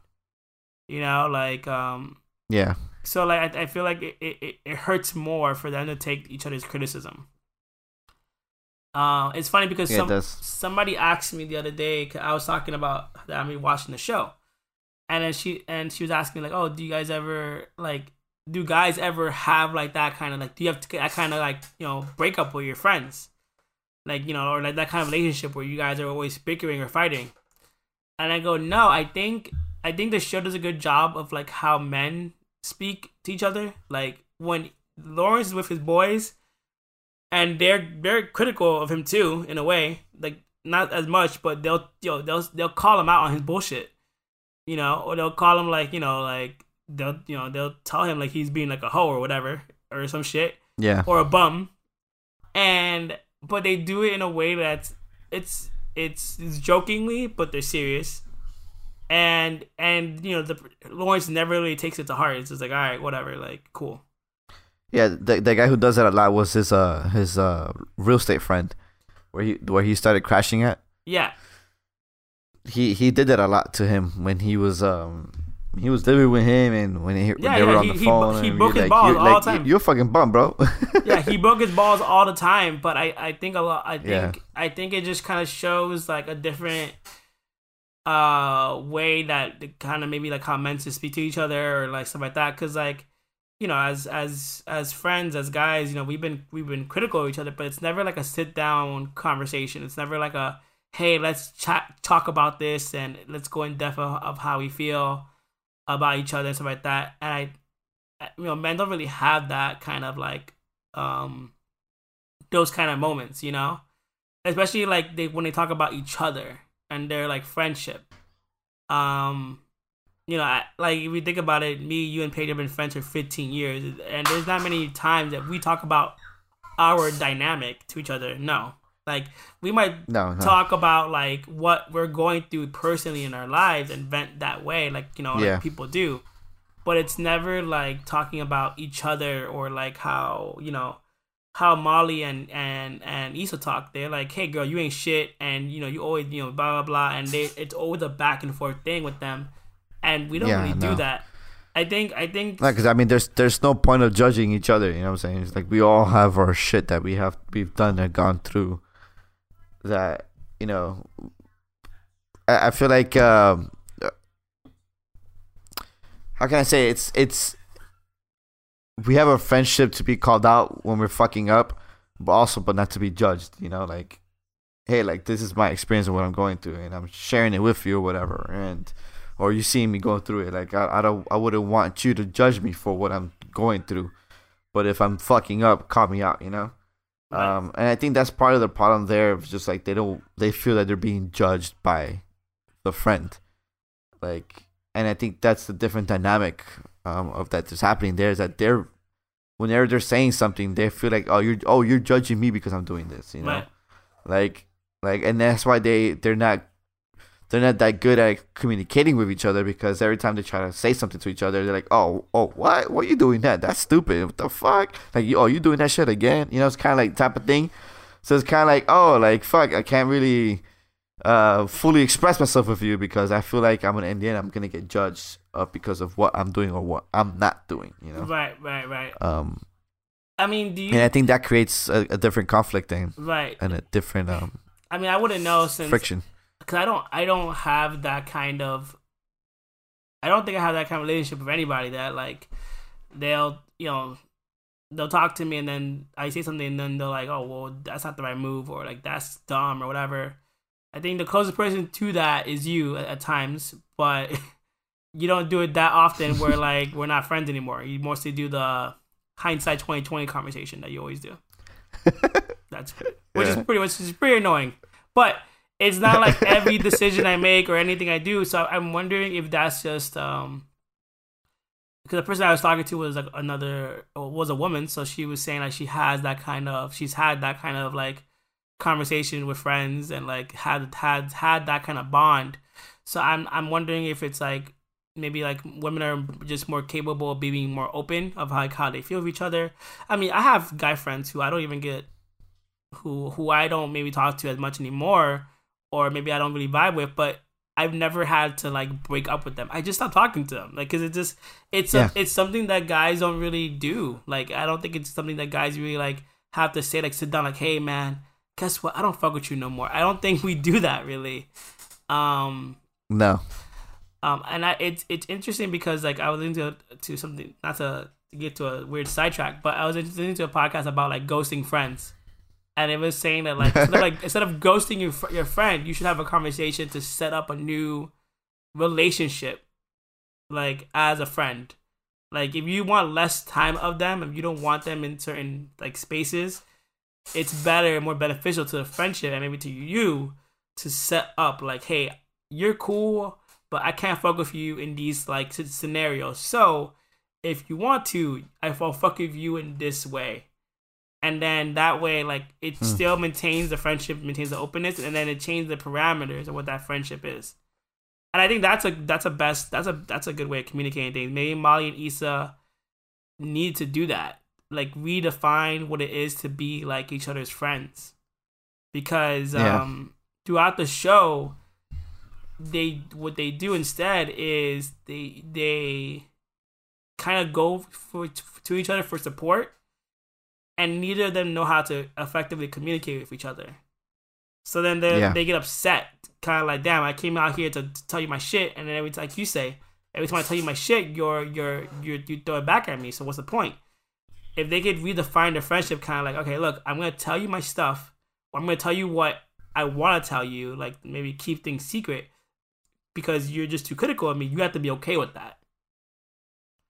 You know, like um Yeah. so like I, I feel like it, it, it hurts more for them to take each other's criticism. Uh, it's funny because Yeah, some, somebody asked me the other day I was talking about that I'm watching the show, and then she and she was asking like, oh, do you guys ever like do guys ever have like that kind of like do you have to, that kind of like you know breakup with your friends, like you know or like that kind of relationship where you guys are always bickering or fighting, and I go no, I think I think the show does a good job of like how men speak to each other. Like when Lawrence is with his boys, and they're very critical of him too, in a way. Like not as much, but they'll yo they'll they'll call him out on his bullshit, you know, or they'll call him like you know like they'll you know they'll tell him like he's being like a hoe or whatever or some shit Yeah. or a bum, and but they do it in a way that's it's it's, it's jokingly, but they're serious, and and you know the Lawrence never really takes it to heart. It's just like all right, whatever, like cool. Yeah, the the guy who does that a lot was his uh his uh real estate friend, where he where he started crashing at. Yeah, He he did that a lot to him when he was um he was living with him and when, he, when Yeah, they were on he- the he phone. he and broke you're his like, balls all like, the time. You're fucking bum, bro. yeah, he broke his balls all the time, but I, I think a lot. I think Yeah. I think it just kind of shows like a different uh way that kind of maybe like how men to speak to each other or like stuff like that. Because like you know, as as as friends, as guys, you know, we've been we've been critical of each other, but it's never like a sit down conversation. It's never like a hey, let's chat talk about this and let's go in depth of, of how we feel about each other and stuff like that. And I, you know, men don't really have that kind of like um those kind of moments, you know, especially like they when they talk about each other and their like friendship. Um, you know, I, like if you think about it, me, you, and Paige have been friends for 15 years, and there's not many times that we talk about our dynamic to each other. No, like we might no, no. talk about like what we're going through personally in our lives and vent that way, like you know, Yeah. like people do. But it's never like talking about each other or like how you know how Molly and and and Issa talk. They're like, "Hey, girl, you ain't shit," and you know, you always you know blah blah blah, and they it's always a back and forth thing with them, and we don't Yeah, really no. do that. I think I think because I mean, there's there's no point of judging each other. You know what I'm saying? It's like we all have our shit that we have we've done and gone through. That you know, I, I feel like um, how can I say it's it's we have a friendship to be called out when we're fucking up, but also but not to be judged. You know, like hey, like this is my experience of what I'm going through, and I'm sharing it with you or whatever, and or you seeing me going through it. Like I, I don't, I wouldn't want you to judge me for what I'm going through, but if I'm fucking up, call me out. You know. Um, and I think that's part of the problem there. It's just like they don't, they feel that they're being judged by the friend, like, and I think that's the different dynamic um, of that that's happening there. Is that they're whenever they're saying something, they feel like, oh, you're, oh, you're judging me because I'm doing this. You know right. like like and that's why they they're not they're not that good at communicating with each other because every time they try to say something to each other they're like oh oh what? What are you doing that? That's stupid. What the fuck? Like you oh you doing that shit again? You know it's kind of like type of thing. So it's kind of like oh like fuck i can't really uh fully express myself with you because i feel like i'm gonna in the end i'm gonna get judged uh, because of what i'm doing or what i'm not doing you know? Right, right, right. um I mean, do you and i think that creates a, a different conflict thing. right? and a different um I mean, I wouldn't know since friction because I don't I don't have that kind of I don't think I have that kind of relationship with anybody that like they'll you know they'll talk to me and then I say something and then they're like oh well that's not the right move or like that's dumb or whatever. I think the closest person to that is you at, at times, but you don't do it that often where like we're not friends anymore. You mostly do the hindsight twenty twenty conversation that you always do. That's which is pretty which is pretty annoying. But it's not like every decision I make or anything I do. So I'm wondering if that's just um because the person I was talking to was like another was a woman, so she was saying like she has that kind of she's had that kind of like conversation with friends and like had had had that kind of bond. So I'm I'm wondering if it's like maybe like women are just more capable of being more open of like how they feel with each other. I mean, I have guy friends who I don't even get who who I don't maybe talk to as much anymore or maybe I don't really vibe with, but I've never had to like break up with them. I just stopped talking to them, like, cause it just it's Yeah. a, it's something that guys don't really do. Like, I don't think it's something that guys really like have to say, like, sit down, like, hey man, guess what? I don't fuck with you no more. I don't think we do that really. Um, No. um, and I, it's it's interesting because like I was into to something not to get to a weird sidetrack, but I was listening to a podcast about like ghosting friends, and it was saying that like instead of, like instead of ghosting your fr- your friend, you should have a conversation to set up a new relationship, like as a friend. Like if you want less time of them, if you don't want them in certain like spaces, it's better and more beneficial to the friendship and maybe to you to set up like, hey, you're cool, but I can't fuck with you in these like scenarios. So if you want to, I will fuck with you in this way. And then that way, like it still maintains the friendship, maintains the openness, and then it changes the parameters of what that friendship is. And I think that's a that's a best that's a that's a good way of communicating things. Maybe Molly and Issa need to do that. Like redefine what it is to be like each other's friends. Because Yeah. um throughout the show they what they do instead is they they kind of go for to each other for support and neither of them know how to effectively communicate with each other. So then they Yeah. they get upset, kind of like, "Damn, I came out here to, to tell you my shit," and then every time, like you say, every time I tell you my shit, you're you're you're you throw it back at me. So what's the point? If they could redefine their friendship, kind of like, okay, look, I'm gonna tell you my stuff. Or I'm gonna tell you what I want to tell you. Like maybe keep things secret because you're just too critical of me. You have to be okay with that.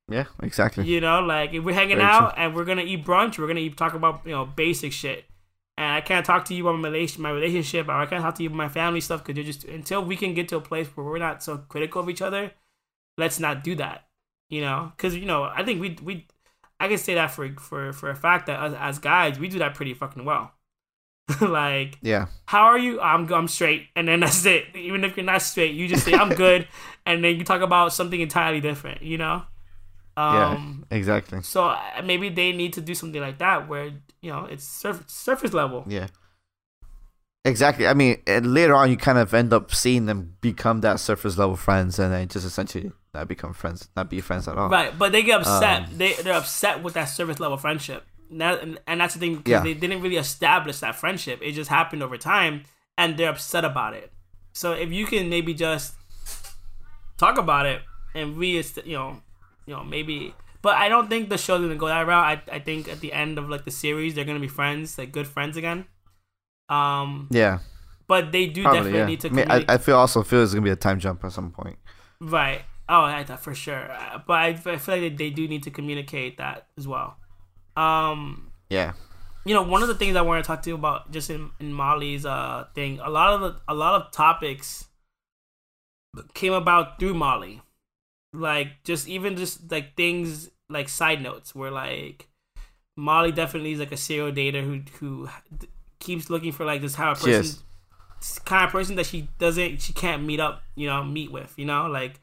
Yeah, exactly. You know, like if we're hanging Very out true. and we're gonna eat brunch, we're gonna eat, talk about you know basic shit. And I can't talk to you about my relation, my relationship, or I can't talk to you about my family stuff because you're just until we can get to a place where we're not so critical of each other. Let's not do that. You know, because you know, I think we we I can say that for for for a fact that as, as guys we do that pretty fucking well. like Yeah. how are you? I'm I'm straight, and then that's it. Even if you're not straight, you just say I'm good, and then you talk about something entirely different. You know. Um, yeah. Exactly. So uh, maybe they need to do something like that, where you know it's surface surface level. Yeah. Exactly. I mean, and later on, you kind of end up seeing them become that surface level friends, and then just essentially not become friends, not be friends at all. Right, but they get upset. Um, they they're upset with that surface level friendship. That, and, and that's the thing because Yeah. they didn't really establish that friendship. It just happened over time, and they're upset about it. So if you can maybe just talk about it and re, you know, you know maybe. But I don't think the show's gonna go that route. I I think at the end of like the series, they're gonna be friends, like good friends again. Um, Yeah. but they do Probably. definitely Yeah. need to. I, mean, I, I feel also feel it's gonna be a time jump at some point. Right. Oh, I thought for sure. Uh, But I, I feel like they, they do need to communicate that as well. Um, Yeah. you know, one of the things I want to talk to you about just in, in Molly's uh thing, a lot of the a lot of topics came about through Molly. Like just even just like things like side notes where like Molly definitely is like a serial dater who who keeps looking for like this how a She is. person kind of person that she doesn't she can't meet up, you know, meet with, you know, like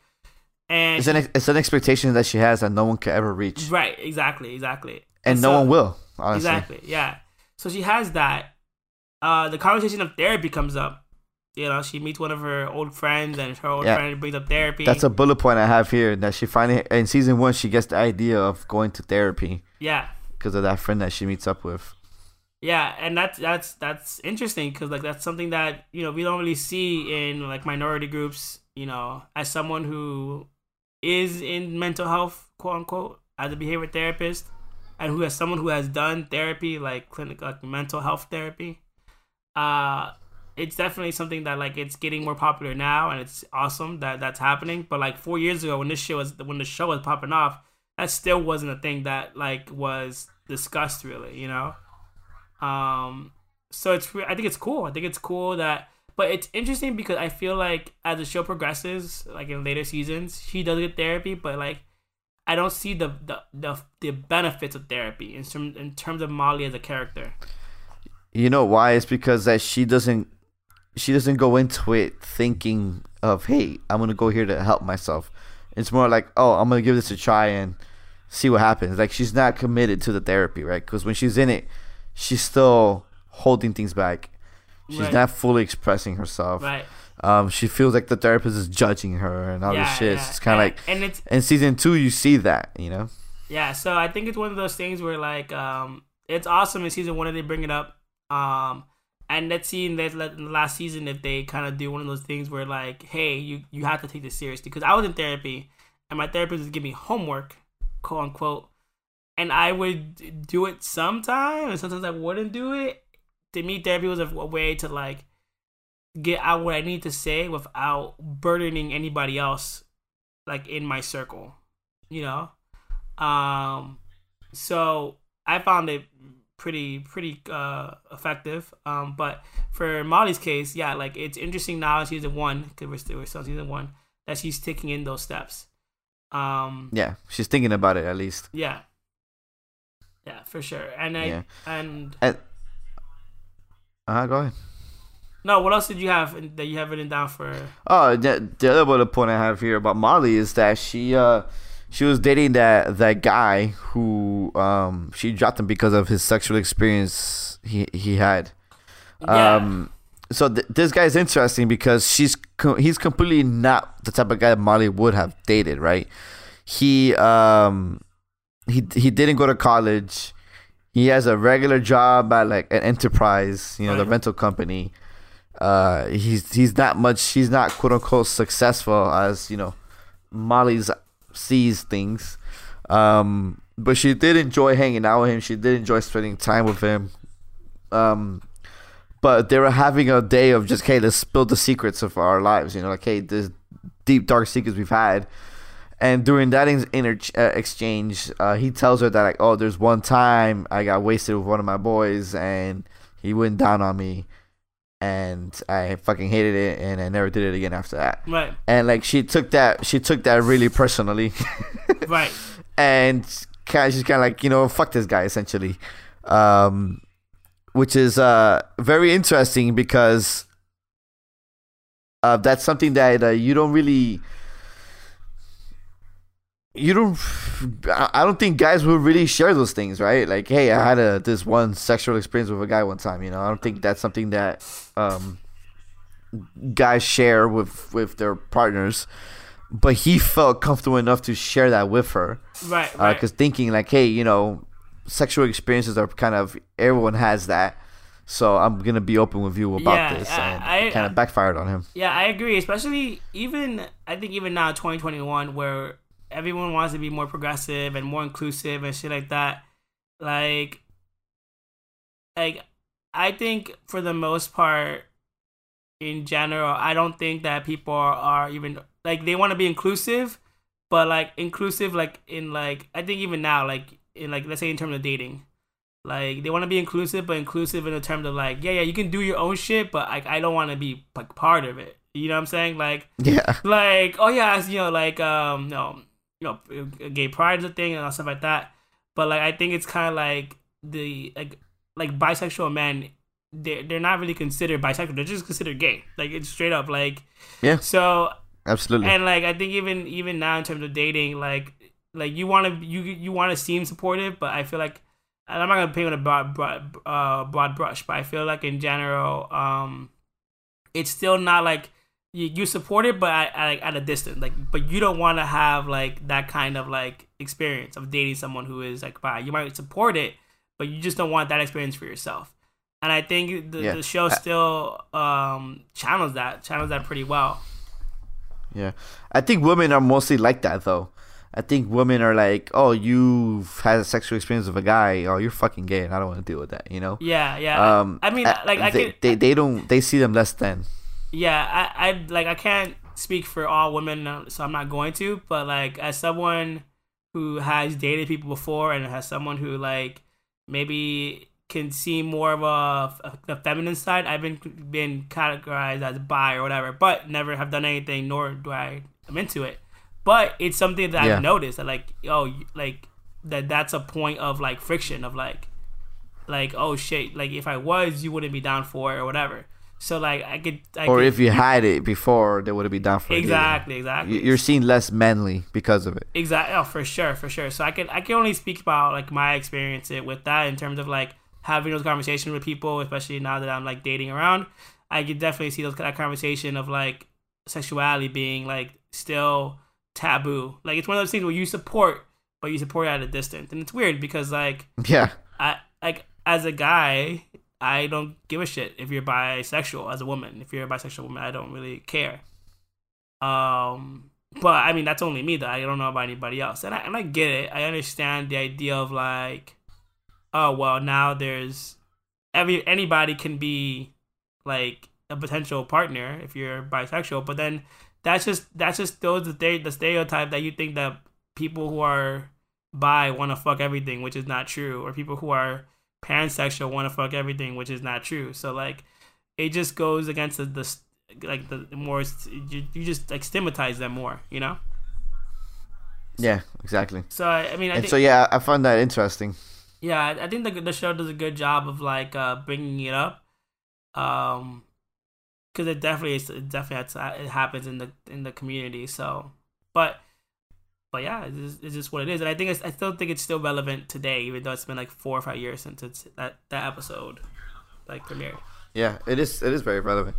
and It's an it's an expectation that she has that no one can ever reach, right, exactly, exactly. and no so- one will. Honestly. Exactly. Yeah. So she has that. Uh, the conversation of therapy comes up. You know, she meets one of her old friends, and her old Yeah. friend brings up therapy. That's a bullet point I have here. That she finally in season one she gets the idea of going to therapy yeah, because of that friend that she meets up with. yeah, and that's that's that's interesting because like that's something that you know we don't really see in like minority groups. You know, as someone who is in mental health, quote unquote, as a behavior therapist, and who has someone who has done therapy, like clinical like mental health therapy. Uh it's definitely something that like it's getting more popular now, and it's awesome that that's happening. But like four years ago, when this show was when the show was popping off, that still wasn't a thing that like was discussed really, you know. Um, so it's I think it's cool. I think it's cool that, but it's interesting because I feel like as the show progresses, like in later seasons, she does get therapy, but like I don't see the the the, the benefits of therapy in terms in terms of Molly as a character. You know why? It's because that she doesn't she doesn't go into it thinking of hey I'm gonna go here to help myself. It's more like, oh, I'm gonna give this a try and see what happens. Like she's not committed to the therapy, right? Because when she's in it, she's still holding things back. She's Right. not fully expressing herself. Right. Um, she feels like the therapist is judging her and all yeah, this shit. yeah. It's kind of like and it's in season two, you see that, you know. Yeah, so I think it's one of those things where like um it's awesome in season one that they bring it up. Um and let's see in the, last season if they kind of do one of those things where like, hey, you you have to take this seriously because I was in therapy and my therapist would give me homework, quote unquote, and I would do it sometime and sometimes I wouldn't do it. To me, therapy was a, a way to like get out what I need to say without burdening anybody else like in my circle, you know. Um, so I found it pretty pretty uh effective. Um, but for Molly's case, yeah, like it's interesting now in season one because we're still we're still season one that she's taking in those steps. Um, Yeah, she's thinking about it at least. yeah, yeah, for sure. And I Yeah. and uh, go ahead. no, what else did you have in- that you have written down for? Oh, the, the other bullet point I have here about Molly is that she uh she was dating that that guy who um she dropped him because of his sexual experience he he had. Yeah. Um so th- this guy's interesting because she's co- he's completely not the type of guy that Molly would have dated, right? He um he he didn't go to college. He has a regular job at like an enterprise, you know, the rental company. Uh, he's he's not much. He's not quote unquote successful as you know, Molly's sees things. Um, but she did enjoy hanging out with him. She did enjoy spending time with him. Um, but they were having a day of just, hey, let's spill the secrets of our lives. You know, like, hey, this deep dark secrets we've had. And during that inter- uh, exchange, uh, he tells her that like, oh, there's one time I got wasted with one of my boys, and he went down on me, and I fucking hated it, and I never did it again after that. Right, And like she took that, she took that really personally, right, and kind of, she's kind of like, you know, fuck this guy essentially, um, which is uh very interesting because uh, that's something that uh, you don't really you don't I I don't think guys will really share those things, right? Like, hey, I had a this one sexual experience with a guy one time, you know. I don't think that's something that um guys share with with their partners. But he felt comfortable enough to share that with her right, right. because thinking like, hey, you know, sexual experiences are kind of everyone has that, so I'm gonna be open with you about Yeah, this, I- and I- it kind of backfired on him. Yeah, I agree. Especially even I think even now, 2021, where everyone wants to be more progressive and more inclusive and shit like that. Like, like I think for the most part, in general, I don't think that people are, are even like they want to be inclusive, but like inclusive, like in like I think even now, like in like let's say in terms of dating. Like they want to be inclusive, but inclusive in the terms of like, yeah, yeah, you can do your own shit, but like I don't want to be like part of it. You know what I'm saying? Like, Yeah, like oh yeah, you know, like um, no, you know, gay pride is a thing and all stuff like that. But like I think it's kind of like the like like bisexual men, they they're not really considered bisexual. They're just considered gay. Like it's straight up like Yeah. So absolutely. and like I think even even now in terms of dating, like like you want to you you want to seem supportive, but I feel like and I'm not gonna paint with a broad broad uh, broad brush, but I feel like in general, um, it's still not like you, you support it, but at, at, at a distance. Like, but you don't want to have like that kind of like experience of dating someone who is like bi. You might support it, but you just don't want that experience for yourself. And I think the, Yeah. the show still um, channels that channels that pretty well. Yeah, I think women are mostly like that though. I think women are like, oh, you've had a sexual experience with a guy, oh, you're fucking gay, and I don't want to deal with that, you know. Yeah, yeah. Um, I mean, like I they, can, they they don't they see them less than. Yeah, I, I like I can't speak for all women, uh, so I'm not going to. But like, as someone who has dated people before and has someone who like maybe can see more of a, the feminine side, I've been been categorized as bi or whatever, but never have done anything, nor do I am into it. But it's something that Yeah. I've noticed that like, oh, like that that's a point of like friction of like like oh shit like if i was you wouldn't be down for it or whatever So like I could, I or could, if you had it before, they would have been down for it. exactly, exactly. You- You're seen less manly because of it. Exactly. Oh, for sure, for sure. So I can I can only speak about like my experience with that in terms of like having those conversations with people, especially now that I'm like dating around. I could definitely see those that conversation of like sexuality being like still taboo. Like it's one of those things where you support, but you support at a distance, and it's weird because like Yeah, I like as a guy, I don't give a shit if you're bisexual. As a woman, if you're a bisexual woman, I don't really care. Um, but I mean that's only me though. I don't know about anybody else, and I and I get it. I understand the idea of like, oh well, now there's every anybody can be like a potential partner if you're bisexual, but then that's just that's just those the the stereotype that you think that people who are bi want to fuck everything, which is not true, or people who are pansexual want to fuck everything, which is not true. So like, it just goes against the, the like the more you, you just like stigmatize them more, you know. yeah, exactly. So I, I mean, I And think, so yeah, I find that interesting. yeah, I I think the the show does a good job of like uh bringing it up, um, because it definitely is, it definitely has, it happens in the in the community. So, but but yeah, it's just, it's just what it is, and I think it's, I still think it's still relevant today, even though it's been like four or five years since it's that that episode like premiered. Yeah, it is. It is very relevant.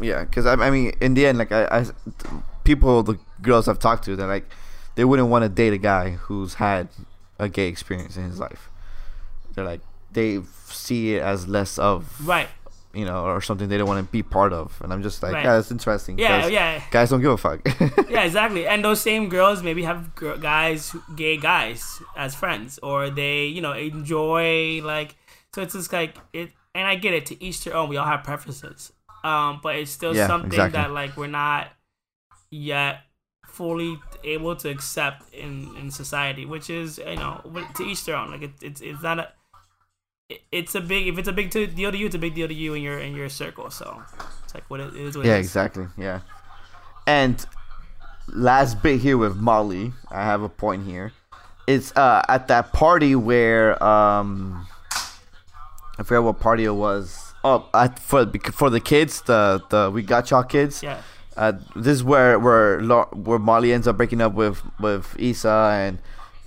Yeah, because I, I mean, in the end, like I, I, people, the girls I've talked to, they're like, they wouldn't want to date a guy who's had a gay experience in his life. They're like, they see it as less of, Right. You know, or something they don't want to be part of. And I'm just like, Right. yeah, that's interesting. Yeah, yeah. Guys don't give a fuck. yeah, exactly. And those same girls maybe have gr- guys, gay guys, as friends, or they, you know, enjoy like. So it's just like it, and I get it. To each their own. We all have preferences. Um, but it's still Yeah, something exactly. that like we're not yet fully able to accept in in society, which is you know to each their own. Like it, it's it's not a. it- It's a big if it's a big deal to you, it's a big deal to you in your in your circle. So it's like what it is. What yeah, it is. exactly. Yeah. And last bit here with Molly, I have a point here. It's uh at that party where um I forget what party it was. Oh, at, for for the kids, the the we got y'all kids. Yeah. Uh, this is where where where Molly ends up breaking up with with Issa and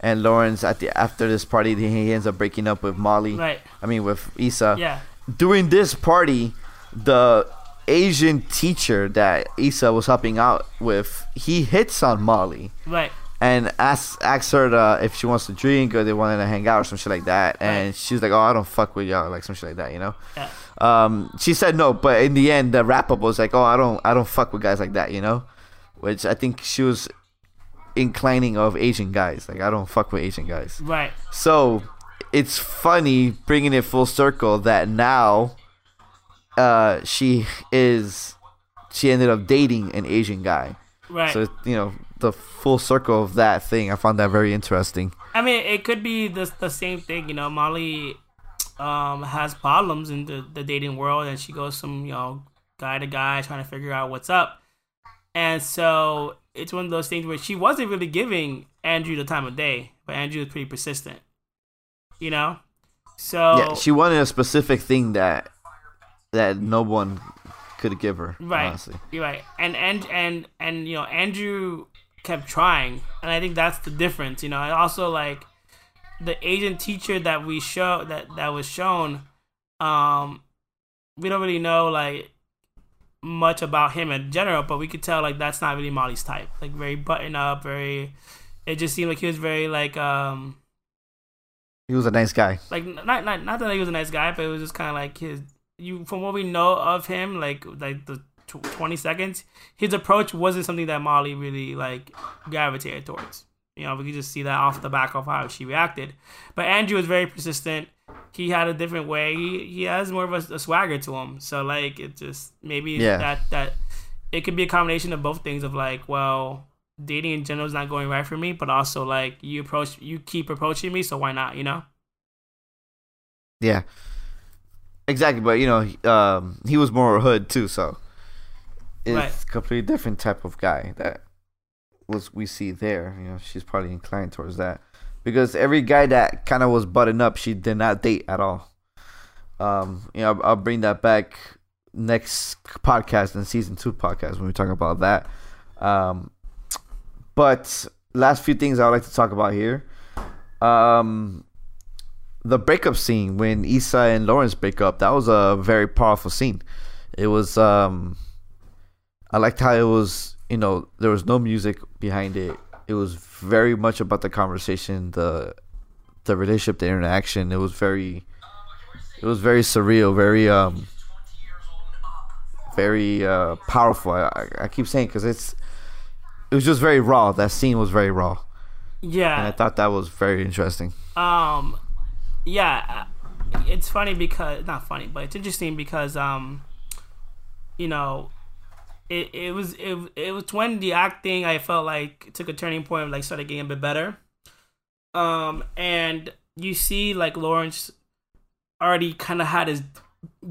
and Lawrence at the after this party he ends up breaking up with Molly. Right. I mean with Issa Yeah. during this party, the Asian teacher that Issa was helping out with, he hits on Molly Right. and asks asks her to, if she wants to drink or they wanted to hang out or some shit like that. And Right. she's like, "Oh, I don't fuck with y'all," like some shit like that, you know. Yeah. Um, she said no, but in the end, the wrap up was like, "Oh, I don't, I don't fuck with guys like that," you know, which I think she was inclining of Asian guys. Like, I don't fuck with Asian guys. Right. So it's funny bringing it full circle that now uh, she is she ended up dating an Asian guy. Right. So you know the full circle of that thing. I found that very interesting. I mean, it could be the the same thing. You know, Molly um, has problems in the, the dating world, and she goes from you know guy to guy trying to figure out what's up. And so it's one of those things where she wasn't really giving Andrew the time of day, but Andrew was pretty persistent. You know, so Yeah, she wanted a specific thing that that no one could give her. Right. Honestly. You're right. And and and and you know, Andrew kept trying, and I think that's the difference. You know, and also like the Asian teacher that we show that that was shown, um, we don't really know like much about him in general, but we could tell like that's not really Molly's type. Like very button up, very. It just seemed like he was very like um He was a nice guy. like not not not that he was a nice guy, but it was just kind of like his you from what we know of him, like like the tw- twenty seconds, his approach wasn't something that Molly really like gravitated towards. You know, we could just see that off the back of how she reacted. But Andrew was very persistent. He had a different way. He he has more of a, a swagger to him. So like it just maybe Yeah. that that it could be a combination of both things of like well dating in general is not going right for me, but also like you approach you keep approaching me, so why not? You know. Yeah. Exactly, but you know, he- um, he was more hood too, so it's Right. a completely different type of guy that was we see there. You know, she's probably inclined towards that because every guy that kind of was button up, she did not date at all. Um, you know, I'll, I'll bring that back next podcast and season two podcast when we talk about that. Um, but last few things I would like to talk about here. Um, the breakup scene when Issa and Lawrence break up. That was a very powerful scene. It was. Um, I liked how it was. You know, there was no music behind it. It was very much about the conversation, the the relationship, the interaction. It was very. It was very surreal, very um, very uh, powerful. I, I, keep saying because it's it was just very raw. That scene was very raw. Yeah, and I thought that was very interesting. Um, yeah, it's funny because not funny, but it's interesting because um, you know, it it was it it was when the acting I felt like took a turning point, like started getting a bit better. Um, and you see like Lawrence already kind of had his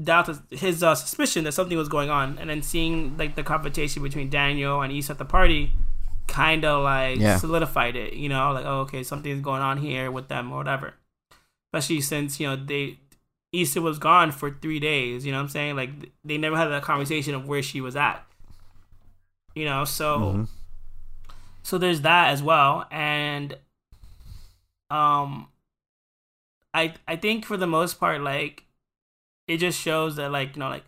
doubt his uh, suspicion that something was going on, and then seeing like the confrontation between Daniel and Issa at the party, kind of like yeah. solidified it. You know, like oh, okay, something's going on here with them or whatever. Especially since you know they Issa was gone for three days. You know what I'm saying? Like they never had that conversation of where she was at. You know, so mm-hmm. so there's that as well, and um, I I think for the most part, like it just shows that like you know like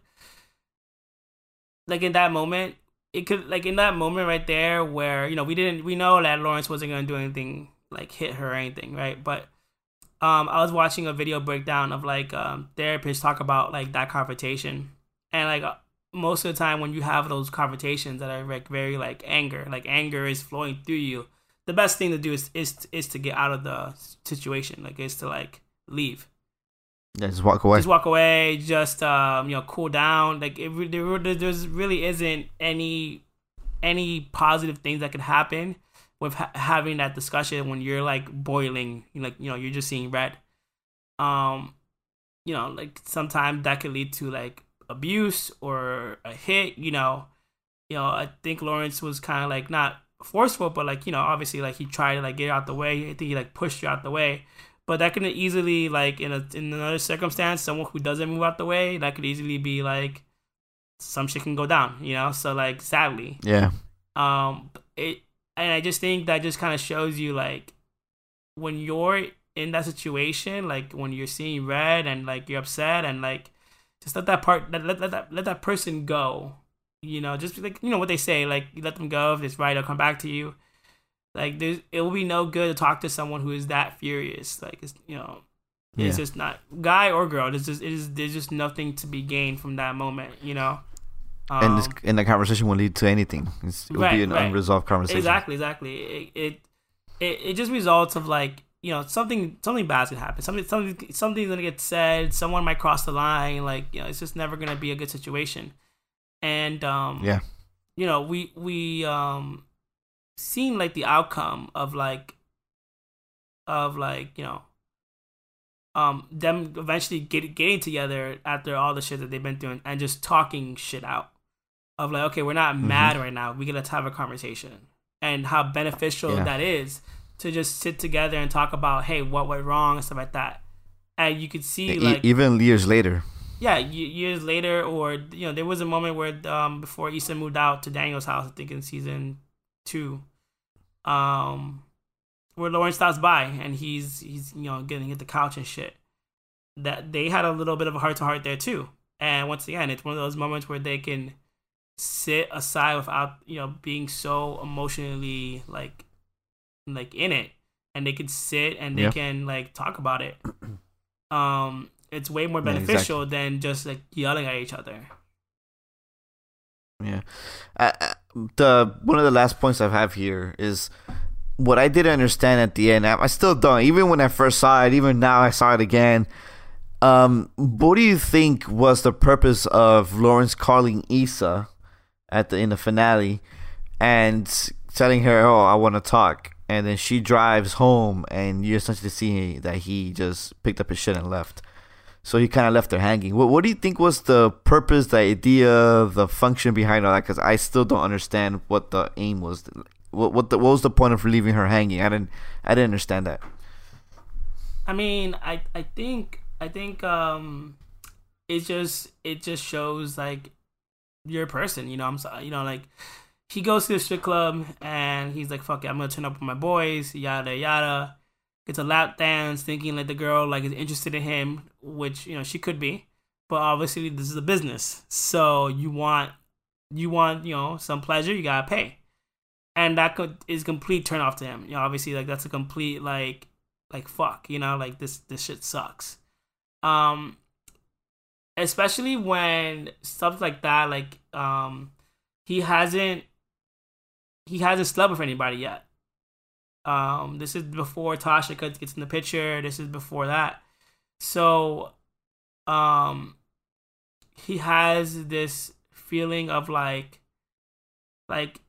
like in that moment it could like in that moment right there where you know we didn't we know that Lawrence wasn't gonna do anything like hit her or anything right? But um I was watching a video breakdown of like um therapists talk about like that confrontation. And like uh, most of the time when you have those conversations that are like very like anger like anger is flowing through you the best thing to do is is is to get out of the situation like is to like leave yeah, just walk away. Just walk away. Just um, you know, cool down. Like it, there, there's really isn't any any positive things that could happen with ha- having that discussion when you're like boiling. Like you know, you're just seeing red. Um, you know, like sometimes that could lead to like abuse or a hit. You know, you know, I think Lawrence was kind of like not forceful, but like you know, obviously like he tried to like get out the way. I think he like pushed you out the way but that can easily like in a in another circumstance, someone who doesn't move out the way, that could easily be like some shit can go down, you know. So like sadly, yeah. Um, it and I just think that just kind of shows you like when you're in that situation, like when you're seeing red and like you're upset and like just let that part let let, let that let that person go. You know, just like you know what they say, like you let them go. If it's right, they'll come back to you. Like there's it will be no good to talk to someone who is that furious. Like it's you know yeah. it's just not guy or girl. There's just it is there's just nothing to be gained from that moment. You know. Um, and this, and the conversation will lead to anything. It's, it will right, be an right. unresolved conversation. Exactly, exactly. It, it it it just results of like you know something something bad's gonna happen. Something something something's gonna get said. Someone might cross the line. Like you know, it's just never gonna be a good situation. And um, yeah, you know, we we um seen like the outcome of like of like you know um them eventually get, getting together after all the shit that they've been doing and just talking shit out of like okay we're not mm-hmm. mad right now we gotta have a conversation and how beneficial yeah. that is to just sit together and talk about hey what went wrong and stuff like that and you could see like even years later yeah years later or you know there was a moment where um before Issa moved out to Daniel's house I think in season two, um, where Lawrence stops by and he's he's you know getting hit the couch and shit. That they had a little bit of a heart to heart there too. And once again, it's one of those moments where they can sit aside without you know being so emotionally like like in it, and they can sit and they can like talk about it. Um, it's way more beneficial yeah, exactly. than just like yelling at each other. Yeah. Uh, uh, the one of the last points I have here is what I didn't understand at the end. I still don't. Even when I first saw it, even now I saw it again. Um, what do you think was the purpose of Lawrence calling Issa at the in the finale and telling her, "Oh, I want to talk," and then she drives home, and you essentially see that he just picked up his shit and left. So he kind of left her hanging. What What do you think was the purpose, the idea, the function behind all that? Because I still don't understand what the aim was. What what the, what was the point of leaving her hanging? I didn't I didn't understand that. I mean, I I think I think um, it just it just shows like you're a person. You know, I'm. You know, like he goes to the strip club and he's like, "Fuck it, I'm gonna turn up with my boys." Yada yada. Gets a lap dance, thinking that the girl like is interested in him, which you know she could be, but obviously this is a business, so you want you want you know some pleasure, you gotta pay, and that could, is complete turn off to him. You know, obviously like that's a complete like like fuck, you know, like this this shit sucks. Um, especially when stuff like that, like um, he hasn't he hasn't slept with anybody yet. Um, this is before Tasha gets in the picture. This is before that. So, um, he has this feeling of like, like,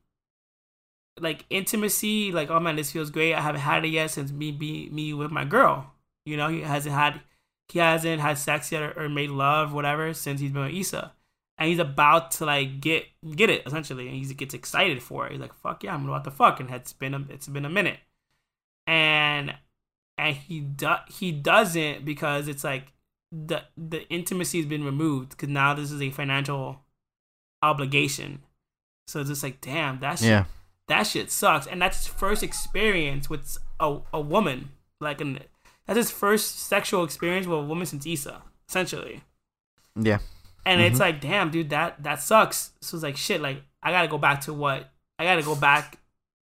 like intimacy. Like, oh man, this feels great. I haven't had it yet since me be me with my girl. You know, he hasn't had he hasn't had sex yet or, or made love, whatever, since he's been with Issa and he's about to like get get it essentially, and he gets excited for it. He's like, "Fuck yeah, I'm about to fuck," and it's been a, it's been a minute, and and he do, he doesn't because it's like the the intimacy has been removed because now this is a financial obligation. So it's just like, damn, that shit, yeah. that shit sucks, and that's his first experience with a a woman, like an that's his first sexual experience with a woman since Issa, essentially. Yeah and mm-hmm. it's like damn dude that that sucks. So it's like shit like i gotta go back to what i gotta go back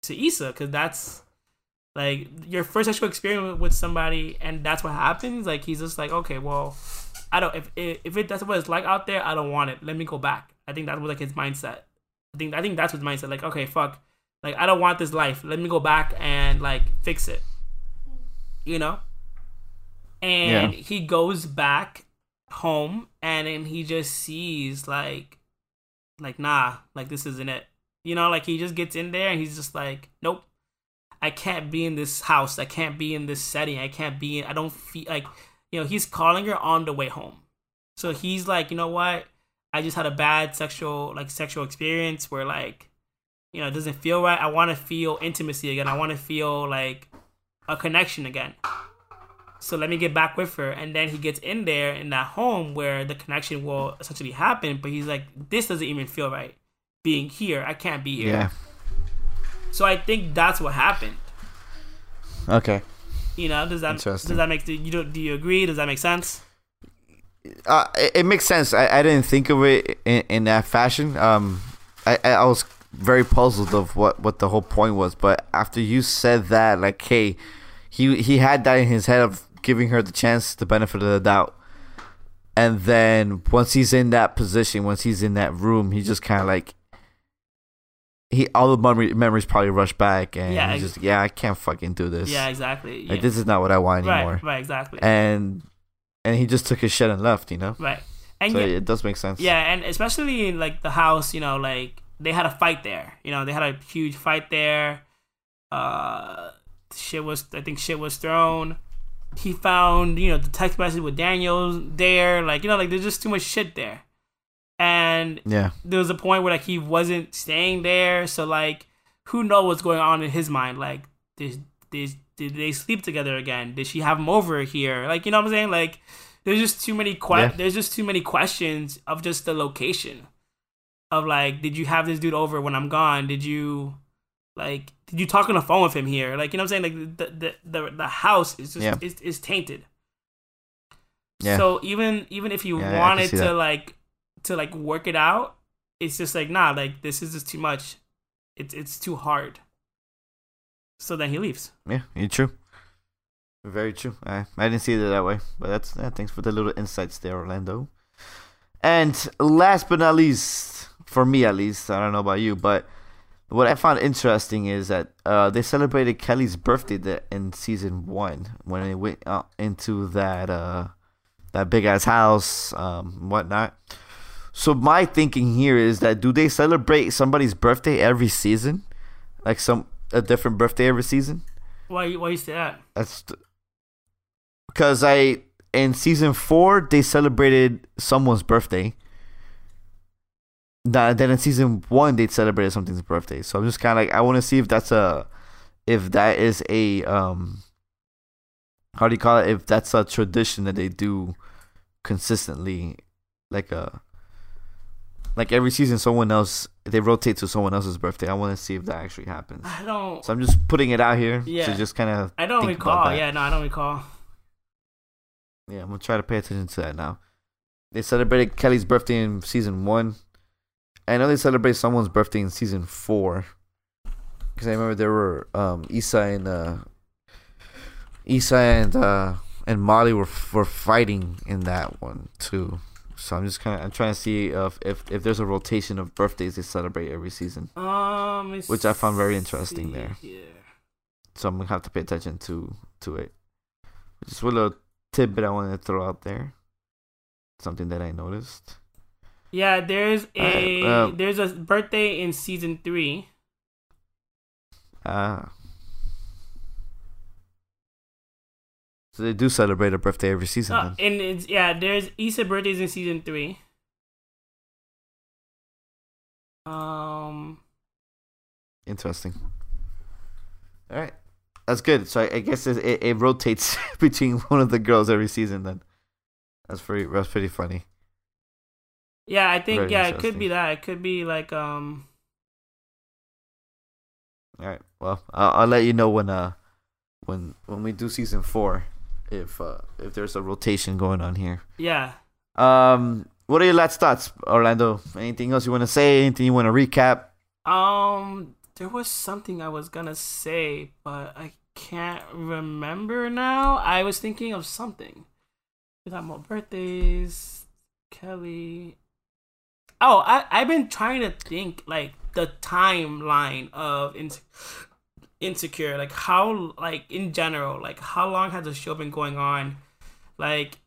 to Issa because that's like your first sexual experience with somebody and that's what happens like he's just like okay well i don't if if it that's what it's like out there i don't want it. Let me go back. I think that was like his mindset. I think i think that's his mindset like okay fuck. Like i don't want this life. Let me go back and like fix it. You know? And yeah. he goes back home and then he just sees like like nah like this isn't it. You know like he just gets in there and he's just like nope. I can't be in this house. I can't be in this setting. I can't be in i don't feel like you know he's calling her on the way home. So he's like you know what? I just had a bad sexual like sexual experience where like you know it doesn't feel right. I want to feel intimacy again. I want to feel like a connection again so let me get back with her. And then he gets in there in that home where the connection will essentially happen. But he's like, this doesn't even feel right. Being here, I can't be here. Yeah. So I think that's what happened. Okay. You know, does that does that make you do, do you agree? Does that make sense? Uh, it, it makes sense. I, I didn't think of it in, in that fashion. Um, I I was very puzzled of what what the whole point was, but after you said that, like, hey, he he had that in his head of giving her the chance, the benefit of the doubt. And then once he's in that position, once he's in that room, he just kind of like he all the memory, memories probably rush back, and yeah, he's just yeah, I can't fucking do this. Yeah, exactly. Like this is not what I want anymore. Right, right, exactly. And and he just took his shit and left, you know. Right. And so yeah, it does make sense. Yeah, and especially in like the house, you know, like they had a fight there. You know, they had a huge fight there. Uh, shit was I think shit was thrown he found you know the text message with Daniels there, like you know, like there's just too much shit there, and yeah, there was a point where like he wasn't staying there, so like who knows what's going on in his mind? Like did did did they sleep together again? Did she have him over here? Like you know what I'm saying? Like there's just too many que- yeah. there's just too many questions of just the location of like did you have this dude over when I'm gone? Did you like, did you talk on the phone with him here? Like, you know what I'm saying? Like, the the the, the house is just yeah. is, is tainted. Yeah. So even even if you yeah, wanted to that. like to like work it out, it's just like nah, like this is just too much. It's it's too hard. So then he leaves. Yeah, you're true. Very true. I I didn't see it that way, but that's yeah, thanks for the little insights there, Orlando. And last but not least, for me at least, I don't know about you, but what I found interesting is that uh, they celebrated Kelly's birthday in season one when they went out into that uh, that big ass house, um, whatnot. So my thinking here is that do they celebrate somebody's birthday every season, like some a different birthday every season? Why? Why you say that? That's because I in season four they celebrated someone's birthday that then in season one they celebrated something's birthday. So I'm just kind of like I want to see if that's a if that is a um how do you call it if that's a tradition that they do consistently like a like every season someone else they rotate to someone else's birthday. I want to see if that actually happens. I don't. So I'm just putting it out here Yeah. to just kind of I don't recall. Yeah, no, I don't recall. Yeah, I'm gonna try to pay attention to that now. They celebrated Kelly's birthday in season one. I know they celebrate someone's birthday in season four. Because I remember there were um, Issa and uh, Issa and uh, and Molly were were fighting in that one too. So I'm just kind of I'm trying to see if, if if there's a rotation of birthdays they celebrate every season. Um, Which I found very interesting see there. here. So I'm gonna have to pay attention to to it. Just a little tidbit I wanted to throw out there. Something that I noticed. Yeah, there's a Alright, um, there's a birthday in season three. Ah. So they do celebrate a birthday every season Uh, and it's yeah, there's Issa birthdays in season three. Um, Interesting. All right, that's good. So I, I guess it, it, it rotates between one of the girls every season. Then that's pretty. That's pretty funny. Yeah, I think Very yeah, it could be that. It could be like um, All right. Well, I'll, I'll let you know when uh when when we do season four if uh if there's a rotation going on here. yeah. Um, what are your last thoughts, Orlando? Anything else you want to say? Anything you want to recap? Um, there was something I was gonna say, but I can't remember now. I was thinking of something. We got more birthdays. Kelly. Oh, I I've been trying to think like the timeline of Inse- insecure, like how like in general, like how long has the show been going on? Like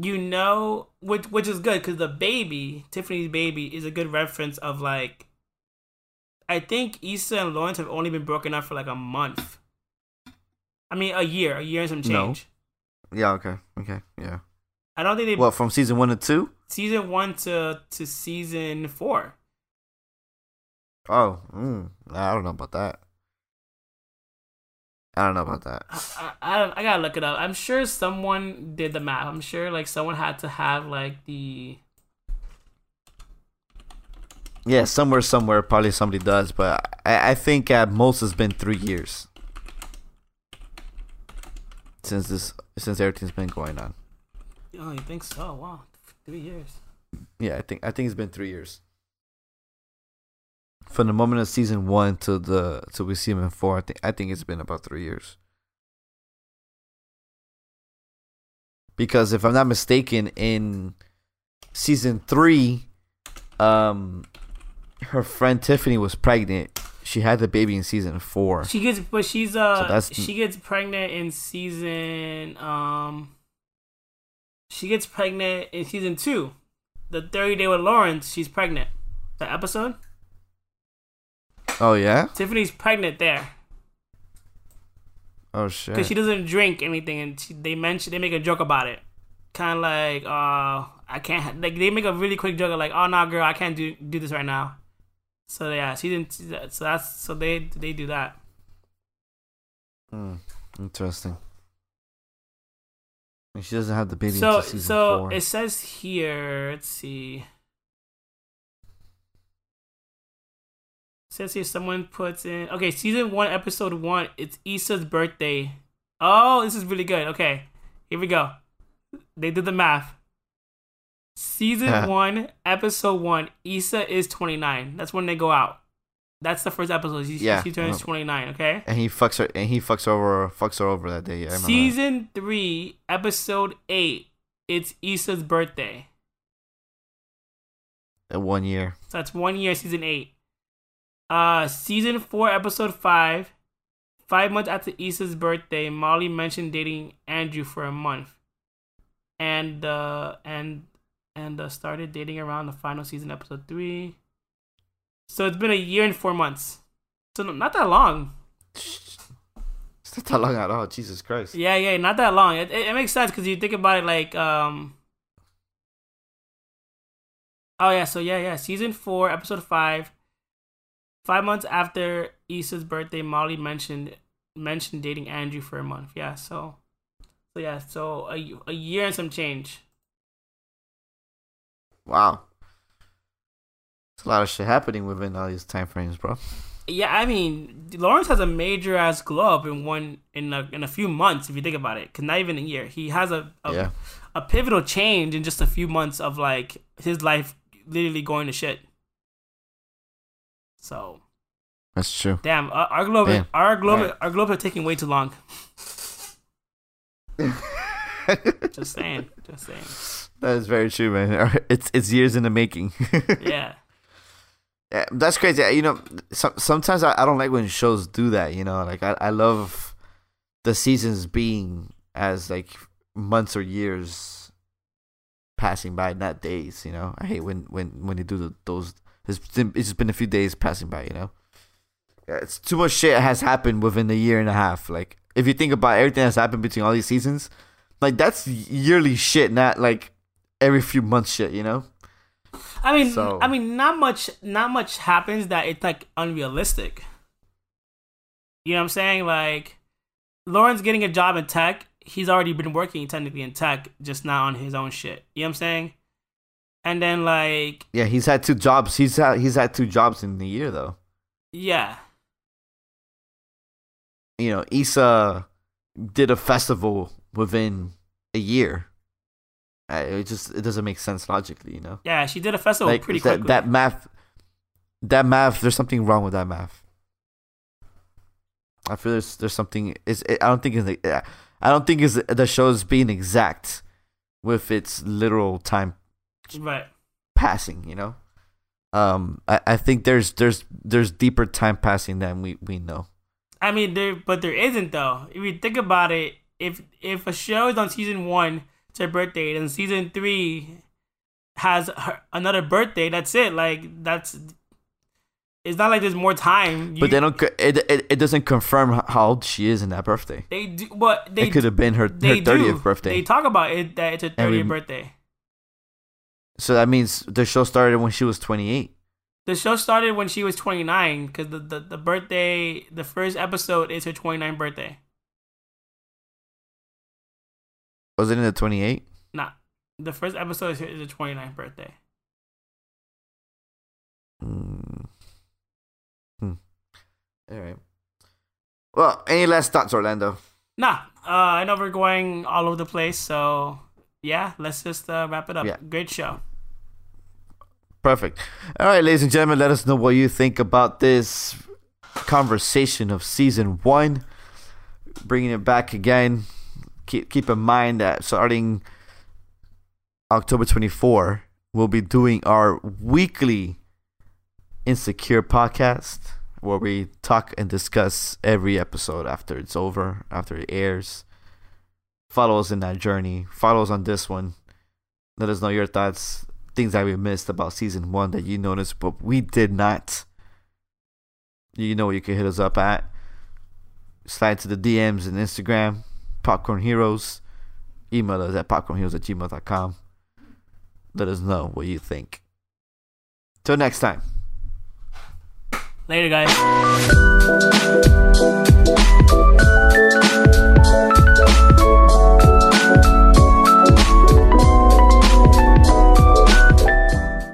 you know, which which is good because the baby, Tiffany's baby, is a good reference of like. I think Issa and Lawrence have only been broken up for like a month. I mean, a year, a year and some No. change. Yeah. Okay. Okay. Yeah. I don't think they What from season one to two? Season one to to season four. Oh, mm, I don't know about that. I don't know about that. I, I I gotta look it up. I'm sure someone did the math. I'm sure like someone had to have like the Yeah, somewhere, somewhere, probably somebody does, but I, I think at most has been three years since this, since everything's been going on. Oh, you think so? Wow, three years. Yeah, I think I think it's been three years. From the moment of season one to the till we see him in four, I think I think it's been about three years. Because if I'm not mistaken, in season three, um, her friend Tiffany was pregnant. She had the baby in season four. She gets, but she's uh, So she gets pregnant in season um. She gets pregnant in season two, the thirty day with Lawrence. She's pregnant. The episode. Oh yeah. Tiffany's pregnant there Oh shit. because she doesn't drink anything, and she, they mention they make a joke about it, kind of like uh I can't like they make a really quick joke of like oh no girl I can't do do this right now. So yeah, she didn't. So that's so they they do that. Hmm, interesting. And she doesn't have the baby so until season so four. it says here. Let's see. It says here someone puts in okay season one episode one. It's Issa's birthday. Oh, this is really good. Okay, here we go. They did the math. Season one, episode one. Issa is twenty nine. That's when they go out. That's the first episode. She, Yeah. she turns Uh, twenty nine. Okay. and he fucks her. And he fucks her over. Fucks her over that day. Yeah, remember that. Season three, episode eight. It's Issa's birthday. At one year. So that's one year, season eight. Uh, season four, episode five. Five months after Issa's birthday, Molly mentioned dating Andrew for a month, and uh, and and uh, started dating around the final season, episode three. So it's been a year and four months. So not that long. It's not that long at all. Jesus Christ. Yeah, yeah, not that long. It, it, it makes sense because you think about it like um. Oh yeah, so yeah, yeah. Season four, episode five. Five months after Issa's birthday, Molly mentioned mentioned dating Andrew for a month. Yeah, so so yeah, so a a year and some change. Wow. It's a lot of shit happening within all these time frames, bro. Yeah, I mean, Lawrence has a major ass glow up in one in a in a few months if you think about it. Cause not even a year. He has a a, Yeah. a pivotal change in just a few months of like his life literally going to shit. So That's true. damn, our, our globe, Damn. our globe, Right. our globe are taking way too long. Just saying, just saying. That is very true, man. It's it's years in the making. Yeah, That's crazy. You know, some, sometimes I, I don't like when shows do that. You know, like I, I love the seasons being as like months or years passing by, not days. You know, I hate when when when they do the, those. It's it's just been a few days passing by. You know, it's too much shit has happened within a year and a half. Like if you think about everything that's happened between all these seasons, like that's yearly shit, not like every few months shit. You know. I mean, So- I mean, not much, not much happens that it's like unrealistic. You know what I'm saying? Like, Lawrence's getting a job in tech. He's already been working technically in tech, just not on his own shit. You know what I'm saying? And then like, Yeah, he's had two jobs. He's had he's had two jobs in the year though. yeah, You know, Issa did a festival within a year. It just it doesn't make sense logically, you know. yeah, she did a festival like pretty that quickly. that math, that math. There's something wrong with that math. I feel there's there's something. Is I don't think it's I don't think is the show is being exact with its literal time right. passing you know um I, I think there's there's there's deeper time passing than we we know I mean, there, but there isn't though. If you think about it, if if a show is on season one, it's her birthday, and season three has her, another birthday, that's it. Like that's. It's not like there's more time. You, but they don't it, it, it doesn't confirm how old she is in that birthday They do, but they it could have been her her 30th birthday They talk about it that it's her thirtieth birthday. so that means the show started when she was 28 The show started when she was twenty nine because the, the the birthday, the first episode is her twenty ninth birthday. Was it in the 28 Nah, the first episode is her, is her 29th birthday. mm. hmm. all right well any last thoughts orlando Nah, uh, I know we're going all over the place, so yeah, let's just uh, wrap it up. Yeah. Great show. Perfect. All right, ladies and gentlemen, let us know what you think about this conversation of season one. Bringing it back again. Keep keep in mind that starting October twenty four, we'll be doing our weekly Insecure podcast where we talk and discuss every episode after it's over, after it airs. Follow us in that journey. Follow us on this one. Let us know your thoughts things that we missed about season one that you noticed, but we did not. You know, you can hit us up at slide to the DMs and Instagram, Popcorn Heroes. Email us at popcornheroes at gmail.com. Let us know what you think. Till next time. Later, guys.